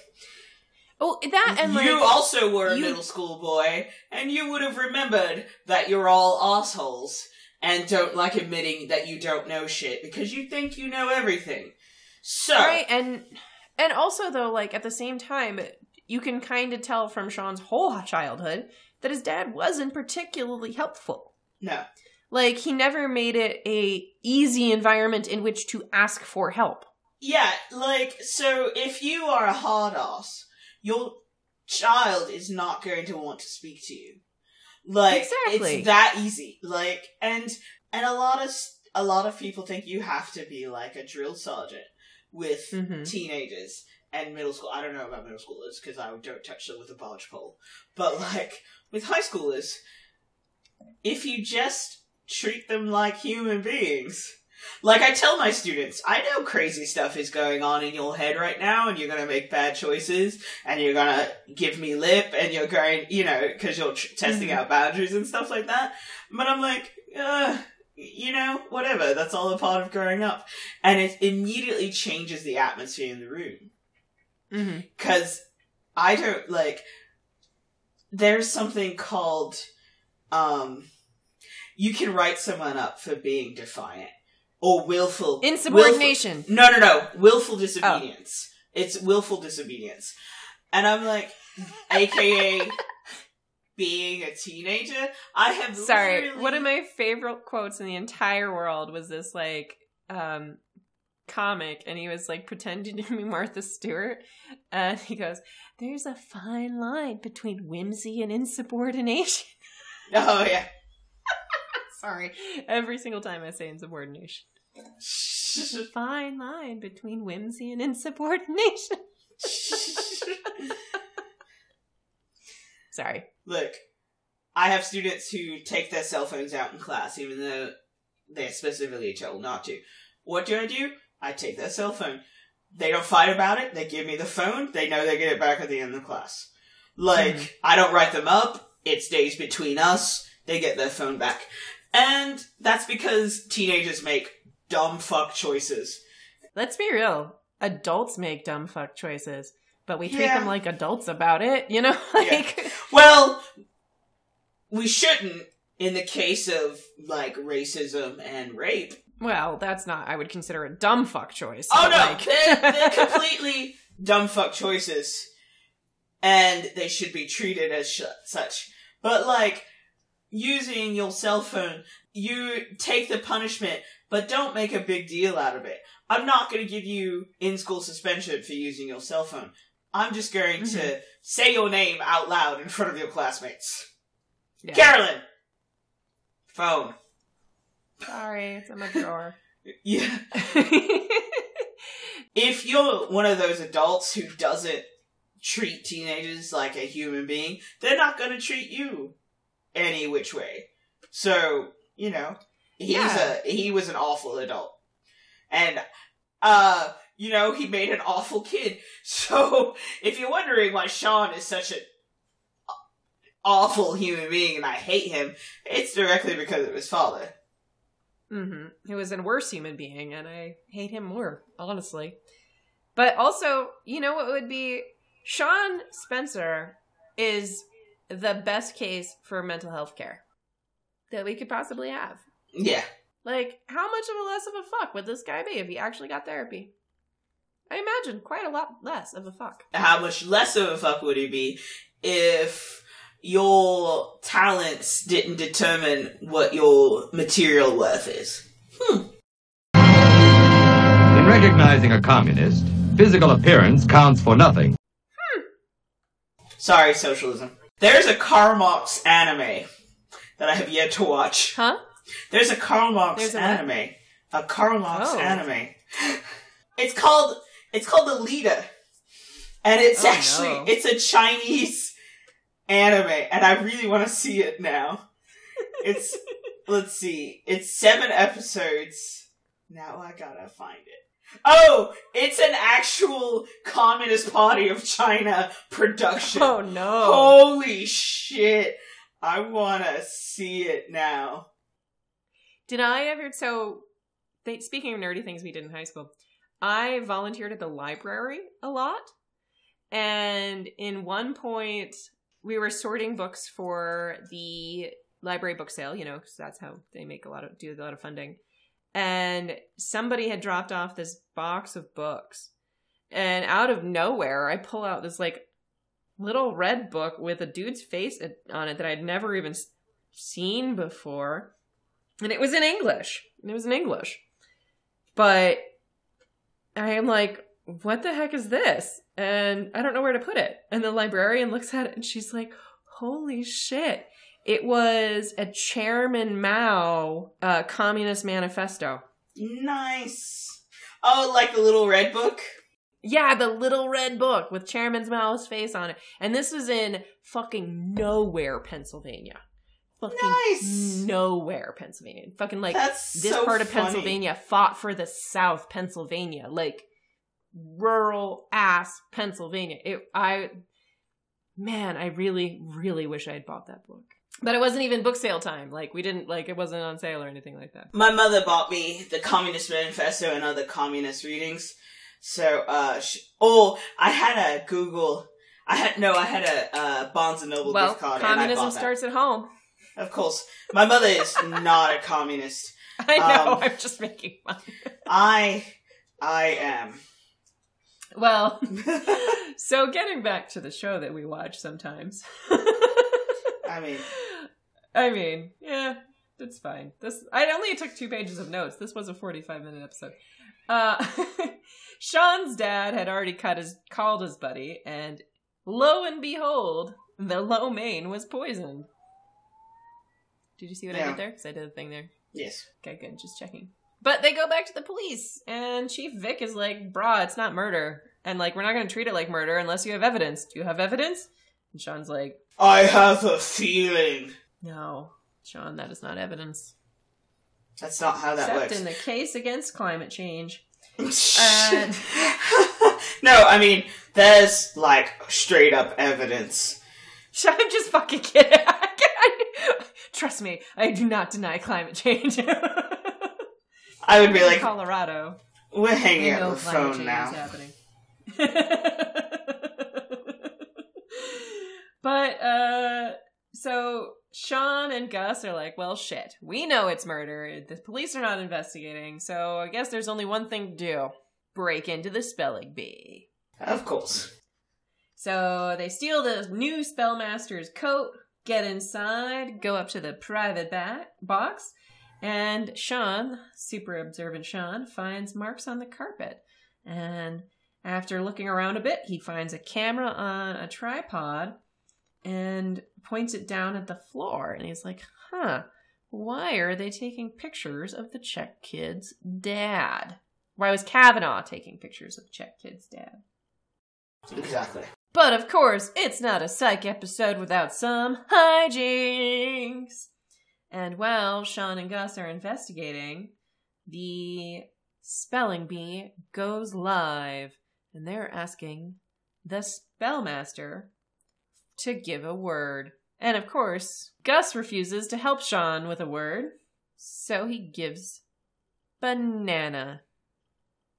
oh that and like you also were a you- middle school boy, and you would have remembered that you're all assholes and don't like admitting that you don't know shit because you think you know everything. So, right and and also though like at the same time you can kind of tell from Shawn's whole childhood that his dad wasn't particularly helpful. no. Like he never made it a easy environment in which to ask for help. Yeah, like, so if you are a hard ass, you'll child is not going to want to speak to you. Like Exactly. it's that easy. Like and and a lot of a lot of people think you have to be like a drill sergeant with Mhm. teenagers and middle school. I don't know about middle schoolers because I don't touch them with a barge pole. But like with high schoolers, if you just treat them like human beings, like I tell my students, I know crazy stuff is going on in your head right now, and you're gonna make bad choices, and you're gonna give me lip, and you're going, you know, because you're tr- testing Mhm. out boundaries and stuff like that. But I'm like, uh, you know, whatever. That's all a part of growing up, and it immediately changes the atmosphere in the room because I don't like. There's something called, um, you can write someone up for being defiant or willful Insubordination. willful- no, no, no, willful disobedience. It's willful disobedience, and I'm like, AKA being a teenager. I have Sorry, literally- one of my favorite quotes in the entire world was this like um comic and he was like pretending to be Martha Stewart and he goes, There's a fine line between whimsy and insubordination. Oh yeah. Sorry. Every single time I say insubordination. There's a fine line between whimsy and insubordination. Sorry. Look, I have students who take their cell phones out in class, even though they're specifically told not to. What do I do? I take their cell phone. They don't fight about it. They give me the phone. They know they get it back at the end of the class. Like, Mhm. I don't write them up. It stays between us. They get their phone back. And that's because teenagers make dumb fuck choices. Let's be real. Adults make dumb fuck choices, but we treat Yeah. them like adults about it, you know? Like Well, we shouldn't in the case of, like, racism and rape. well, that's not I would consider a dumb fuck choice. Oh no, like- they're, they're completely dumb fuck choices, and they should be treated as sh- such. But like using your cell phone, you take the punishment, but don't make a big deal out of it. I'm not going to give you in school suspension for using your cell phone. I'm just going to say your name out loud in front of your classmates. Yeah. Carolyn, phone. Sorry, it's in my drawer. Yeah. if you're one of those adults who doesn't treat teenagers like a human being, they're not going to treat you any which way. So, you know, he's Yeah. a he was an awful adult. And uh, you know, he made an awful kid. So, if you're wondering why Shawn is such an awful human being and I hate him, it's directly because of his father. Mm-hmm. He was a worse human being, and I hate him more, honestly. But also, you know what would be? Shawn Spencer is the best case for mental health care that we could possibly have. Yeah. Like, how much of a less of a fuck would this guy be if he actually got therapy? I imagine quite a lot less of a fuck. how much less of a fuck would he be if your talents didn't determine what your material worth is? Hmm. In recognizing a communist, physical appearance counts for nothing. Hmm. Sorry, socialism. There's a Karl Marx anime that I have yet to watch. Huh? There's a Karl Marx There's a what? anime. A Karl Marx Oh. anime. It's called it's called The Leader. And it's Oh, actually no. it's a Chinese anime and I really want to see it now. It's let's see. It's 7 episodes. Now I got to find it. Oh, it's an actual Communist Party of China production. Oh no. Holy shit. I want to see it now. Did I ever? So, they, speaking of nerdy things we did in high school, I volunteered at the library a lot, and in one point we were sorting books for the library book sale. You know, because that's how they make a lot of do a lot of funding. And somebody had dropped off this box of books, and out of nowhere, I pull out this like little red book with a dude's face on it that I'd never even seen before and it was in English. It was in English. But I am like, what the heck is this? And I don't know where to put it. And the librarian looks at it and she's like, holy shit. It was a Chairman Mao uh, Communist Manifesto. Nice. Oh, like the little red book? Yeah, the little red book with Chairman Mao's face on it. And this was in fucking nowhere, Pennsylvania. Fucking Nice. nowhere, Pennsylvania. Fucking like That's this so part of funny. Pennsylvania fought for the South Pennsylvania, like rural ass Pennsylvania. It, I, man, I really, really wish I had bought that book. But it wasn't even book sale time. Like we didn't like it wasn't on sale or anything like that. My mother bought me the Communist Manifesto and other communist readings. So, uh, sh- oh, I had a Google. I had no, I had a uh, Barnes and Noble well, gift card. communism starts at home. Of course, my mother is not a communist. I know. Um, I'm just making fun. I, I am. Well, so getting back to the show that we watch sometimes. I mean, I mean, yeah, it's fine. This I only took two pages of notes. This was a 45 minute episode. Uh Shawn's dad had already cut his called his buddy, and lo and behold, the lo mein was poisoned. Did you see what I did there? Because I did a thing there. yes. Okay, good. Just checking. But they go back to the police, and Chief Vick is like, "Brah, it's not murder, and like we're not going to treat it like murder unless you have evidence. Do you have evidence?" And Shawn's like, I have a feeling. "No, Shawn, that is not evidence. That's not how that Except works. in the case against climate change." no, I mean, there's like straight up evidence. I'm just fucking kidding. Trust me, I do not deny climate change. I would be like, Colorado. we're hanging up the phone now. but uh so Shawn and Gus are like, well shit, we know it's murder. The police are not investigating, so I guess there's only one thing to do. Break into the spelling bee. Of course. So they steal the new spellmaster's coat, get inside, go up to the private ba- box, and Shawn, super observant Shawn, finds marks on the carpet. And after looking around a bit, he finds a camera on a tripod and points it down at the floor. And he's like, huh, why are they taking pictures of the Czech kid's dad? Why was Kavanaugh taking pictures of the Czech kid's dad? Exactly. But of course, it's not a psych episode without some hijinks. And while Shawn and Gus are investigating, the spelling bee goes live, and they're asking the spellmaster to give a word. And of course, Gus refuses to help Shawn with a word, so he gives banana.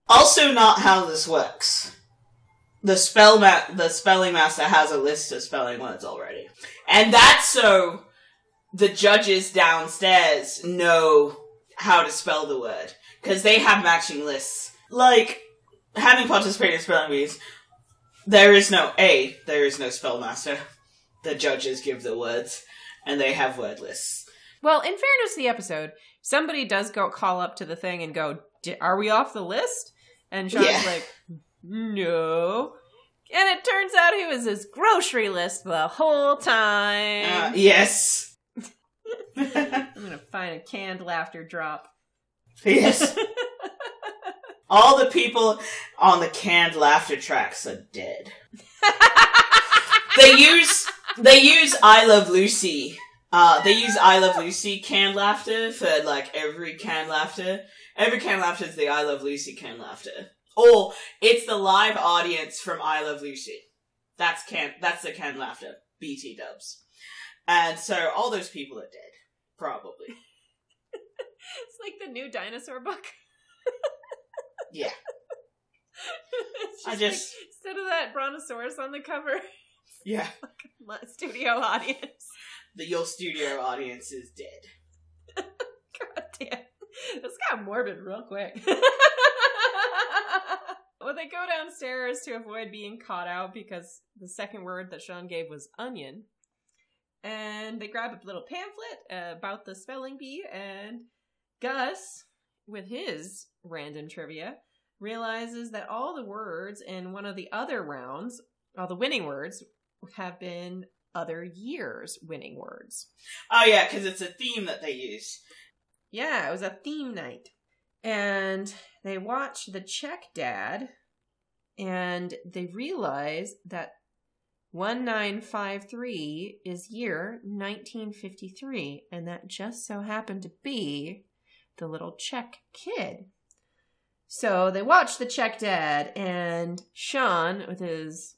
Also, not how this works. The spell ma- the spelling master has a list of spelling words already, and that's so the judges downstairs know how to spell the word because they have matching lists. Like having participated in spelling bees, there is no a there is no spell master. The judges give the words, and they have word lists. Well, in fairness to the episode, somebody does go call up to the thing and go, "D- "Are we off the list?" And Shawn's Yeah. like, "No." And it turns out he was his grocery list the whole time. Uh, yes. I'm gonna find a canned laughter drop. yes. All the people on the canned laughter tracks are dead. they use they use I Love Lucy. Uh, they use I Love Lucy canned laughter for like every canned laughter. Every canned laughter is the I Love Lucy canned laughter. Or it's the live audience from I Love Lucy. That's can that's the canned laughter. BT dubs. And so all those people are dead. Probably. It's like the new dinosaur book. Yeah. It's I like, just- instead of that brontosaurus on the cover, Yeah. Like studio audience. The your studio audience is dead. God damn. This got morbid real quick. Well, they go downstairs to avoid being caught out because the second word that Shawn gave was onion. And they grab a little pamphlet about the spelling bee, and Gus, with his random trivia, realizes that all the words in one of the other rounds, all the winning words, have been other years winning words. Oh yeah, because it's a theme that they use. Yeah, it was a theme night. And they watch the Czech dad and they realize that 1953 is year 1953 and that just so happened to be the little Czech kid. So they watch the Czech dad and Shawn with his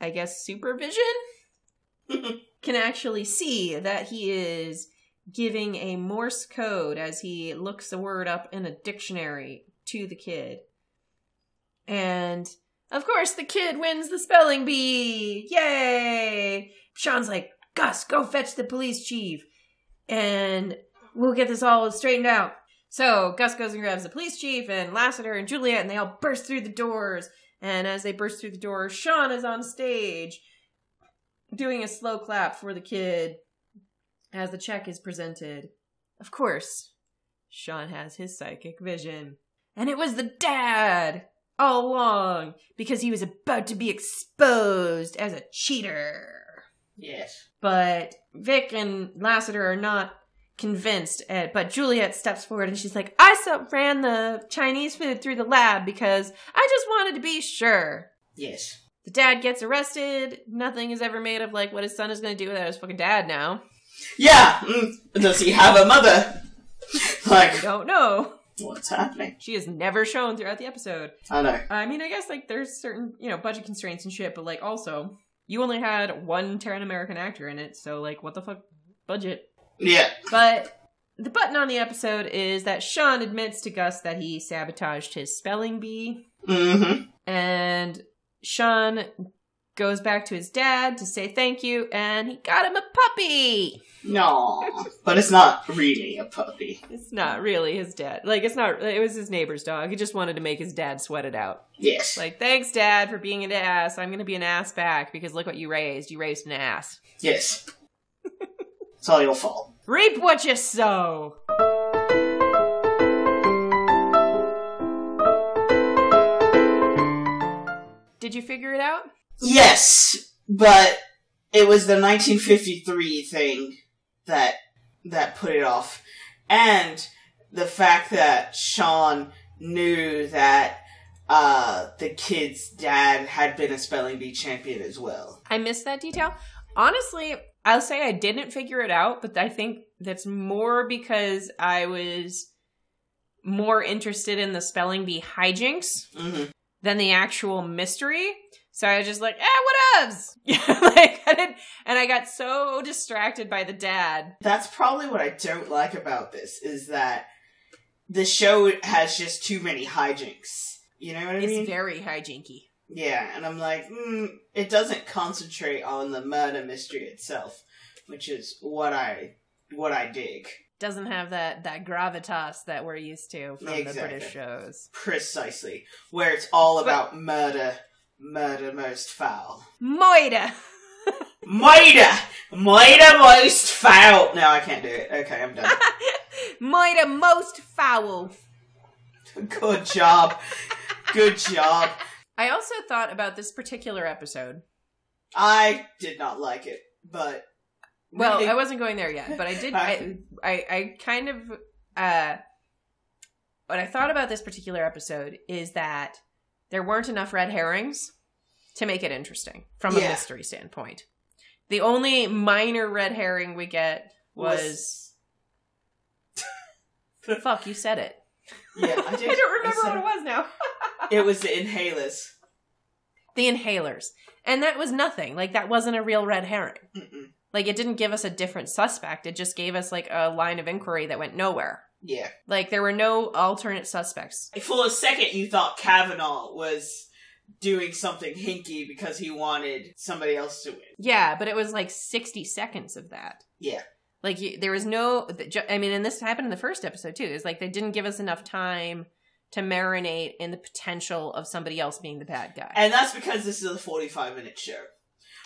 I guess supervision can actually see that he is giving a Morse code as he looks a word up in a dictionary to the kid. And of course, the kid wins the spelling bee! Yay! Shawn's like, Gus, go fetch the police chief. And we'll get this all straightened out. So Gus goes and grabs the police chief and Lassiter and Juliet, and they all burst through the doors. And as they burst through the doors, Shawn is on stage doing a slow clap for the kid as the check is presented. Of course, Shawn has his psychic vision. And it was the dad all along because he was about to be exposed as a cheater. Yes. But Vick and Lassiter are not convinced. uh, But Juliet steps forward and she's like, I ran the Chinese food through the lab because I just wanted to be sure. Yes. The dad gets arrested. Nothing is ever made of like what his son is going to do without his fucking dad now. Yeah. mm, Does he have a mother? like, I don't know. What's happening? She is never shown throughout the episode. I know. I mean, I guess like there's certain, you know, budget constraints and shit, but like also, you only had one Terran American actor in it, so like what the fuck budget? Yeah. But the button on the episode is that Shawn admits to Gus that he sabotaged his spelling bee, Mm-hmm. and Shawn goes back to his dad to say thank you, and he got him a puppy. No. but it's not really a puppy. It's not really his dad. Like it's not. It was his neighbor's dog. He just wanted to make his dad sweat it out. Yes. Like, thanks, Dad, for being an ass. I'm gonna be an ass back because look what you raised. You raised an ass. yes. it's all your fault. Reap what you sow. Did you figure it out? Yes, but it was the 1953 thing that that put it off, and the fact that Shawn knew that uh, the kid's dad had been a spelling bee champion as well. I missed that detail. Honestly, I'll say I didn't figure it out, but I think that's more because I was more interested in the spelling bee hijinks hmm than the actual mystery. So I was just like, eh, whatevs. Yeah, like I didn't, and I got so distracted by the dad. That's probably what I don't like about this is that the show has just too many hijinks. You know what I It's mean? It's very hijinky. Yeah, and I'm like, mm, it doesn't concentrate on the murder mystery itself, which is what I what I dig Doesn't have that that gravitas that we're used to from the British shows. precisely, where it's all about murder, murder most foul, Moida. murder, murder most foul. No, I can't do it. Okay, I'm done. Moida most foul. Good job, good job. I also thought about this particular episode. I did not like it, but Well, I wasn't going there yet, but I did. I, I, I kind of. Uh, what I thought about this particular episode is that there weren't enough red herrings to make it interesting from a Yeah. mystery standpoint. The only minor red herring we get was. Fuck, you said it. yeah, I, I don't remember said what it was now. It was the inhalers. the inhalers. And that was nothing. Like, that wasn't a real red herring. Mm-mm. Like, it didn't give us a different suspect. It just gave us, like, a line of inquiry that went nowhere. Yeah. Like, there were no alternate suspects. For a second, you thought Kavanaugh was doing something hinky because he wanted somebody else to win. Yeah, but it was like 60 seconds of that. Yeah. Like, you, there was no, I mean, and this happened in the first episode, too. It's like they didn't give us enough time to marinate in the potential of somebody else being the bad guy. And that's because this is a 45 minute show.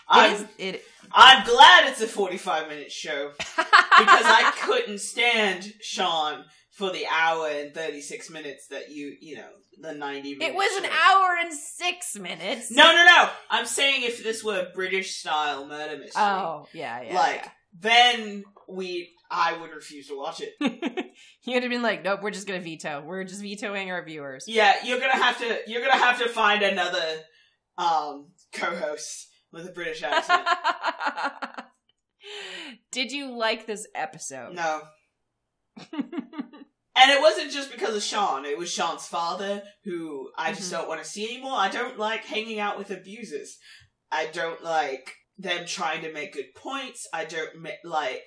I'm, is- it, I'm glad it's a 45 minute show because I couldn't stand Shawn for the hour and 36 minutes that you, you know, the 90 minutes. It was an hour and six minutes. No, no, no. I'm saying if this were British style murder mystery. Oh, yeah, yeah. like, then we, I would refuse to watch it. You'd have been like, nope, we're just gonna veto. We're just vetoing our viewers. Yeah, you're gonna have to, you're gonna have to find another, um, co-host with a British accent. Did you like this episode? no. And it wasn't just because of Shawn. It was Shawn's father, who I just Mhm. don't want to see anymore. I don't like hanging out with abusers. I don't like them trying to make good points. I don't ma- like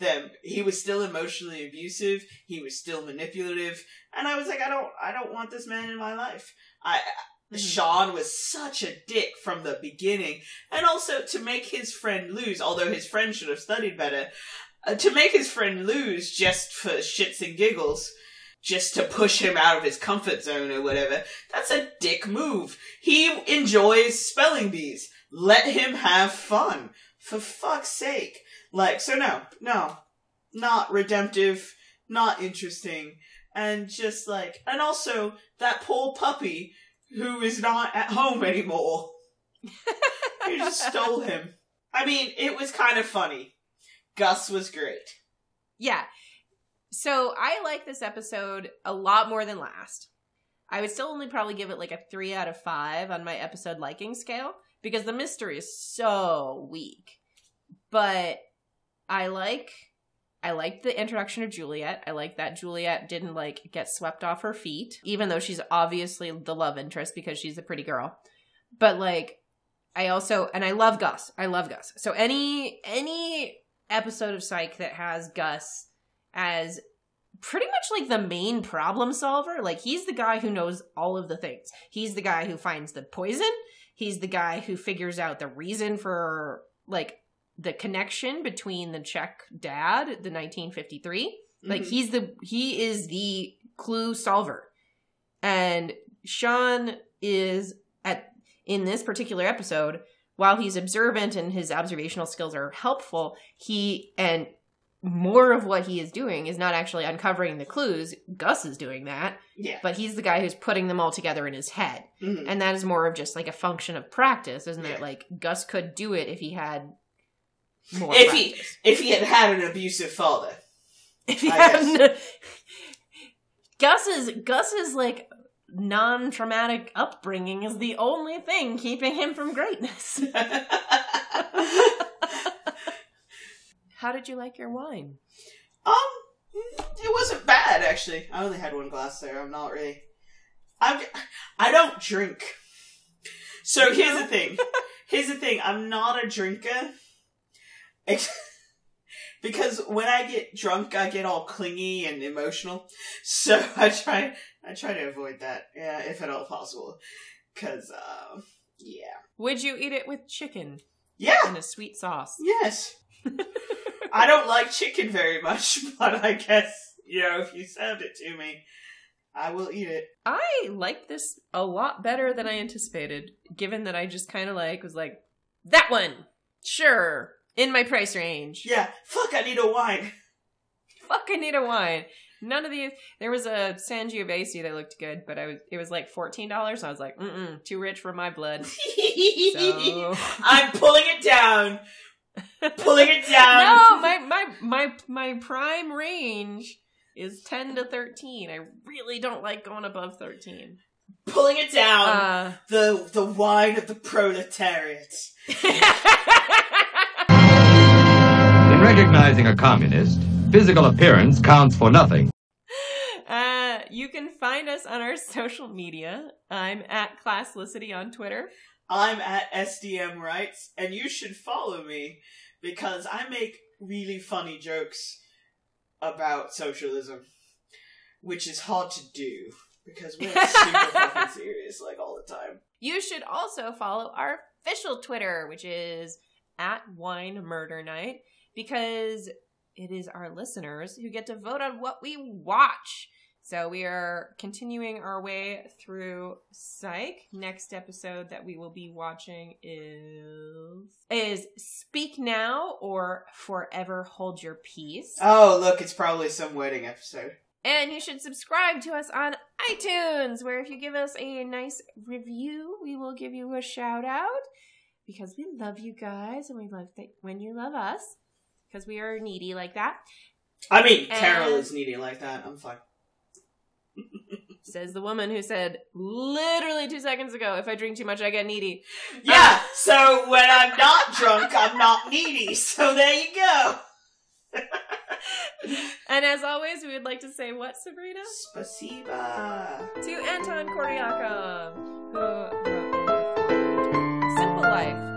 them. He was still emotionally abusive. He was still manipulative, and I was like, I don't, I don't want this man in my life. I. Mhm. Shawn was such a dick from the beginning, and also to make his friend lose, although his friend should have studied better, uh, to make his friend lose just for shits and giggles, just to push him out of his comfort zone or whatever, that's a dick move. He enjoys spelling bees. Let him have fun. For fuck's sake. Like, so no, no. Not redemptive, not interesting, and just like, and also that poor puppy who is not at home anymore. you just stole him. I mean, it was kind of funny. Gus was great. Yeah. So I like this episode a lot more than last. I would still only probably give it like a three out of five on my episode liking scale because the mystery is so weak. But I like I liked the introduction of Juliet. I like that Juliet didn't like get swept off her feet, even though she's obviously the love interest because she's a pretty girl. But like I also and I love Gus. I love Gus. So any any episode of Psych that has Gus as pretty much like the main problem solver. Like he's the guy who knows all of the things. He's the guy who finds the poison. He's the guy who figures out the reason for like the connection between the Czech dad, the 1953. Like Mhm. he's the he is the clue solver. And Shawn is at in this particular episode, while he's observant and his observational skills are helpful, he and more of what he is doing is not actually uncovering the clues. Gus is doing that, yeah. but he's the guy who's putting them all together in his head. Mhm. And that is more of just like a function of practice, isn't Yeah. it? Like Gus could do it if he had more If he if he had had an abusive father. if he I hadn't Gus's Gus's like non-traumatic upbringing is the only thing keeping him from greatness. How did you like your wine? Um, it wasn't bad actually. I only had one glass there. I'm not really. I'm. I don't drink. So here's the thing. Here's the thing. I'm not a drinker. Because when I get drunk, I get all clingy and emotional. So I try. I try to avoid that. Yeah, if at all possible. Cause, uh, yeah. Would you eat it with chicken Yeah. In a sweet sauce? Yes. I don't like chicken very much, but I guess, you know, if you served it to me, I will eat it. I liked this a lot better than I anticipated, given that I just kind of like was like, that one, sure, in my price range. Yeah, fuck, I need a wine. Fuck, I need a wine. None of these. There was a Sangiovese that looked good, but I was it was like fourteen dollars. I was like, mm too rich for my blood. So I'm pulling it down. Pulling it down. no, my my my my prime range is ten to thirteen. I really don't like going above thirteen. Pulling it down. Uh, the the wine of the proletariat. In recognizing a communist, physical appearance counts for nothing. uh, you can find us on our social media. I'm at Classlicity on Twitter. I'm at SDM Rights, and you should follow me because I make really funny jokes about socialism, which is hard to do because we're super fucking serious like all the time. You should also follow our official Twitter, which is at Wine Murder Night, because it is our listeners who get to vote on what we watch. So we are continuing our way through Psych. Next episode that we will be watching is is Speak Now or Forever Hold Your Peace. Oh, look, it's probably some wedding episode. And you should subscribe to us on iTunes, where if you give us a nice review, we will give you a shout out because we love you guys and we love that when you love us because we are needy like that. I mean, Carol And- is needy like that. I'm fine. Says the woman who said literally two seconds ago, if I drink too much, I get needy. Yeah, um, so when I'm not drunk, I'm not needy. So there you go. And as always, we would like to say what, Sabrina? Spasiba. To Anton Koriaka, who wrote Simple Life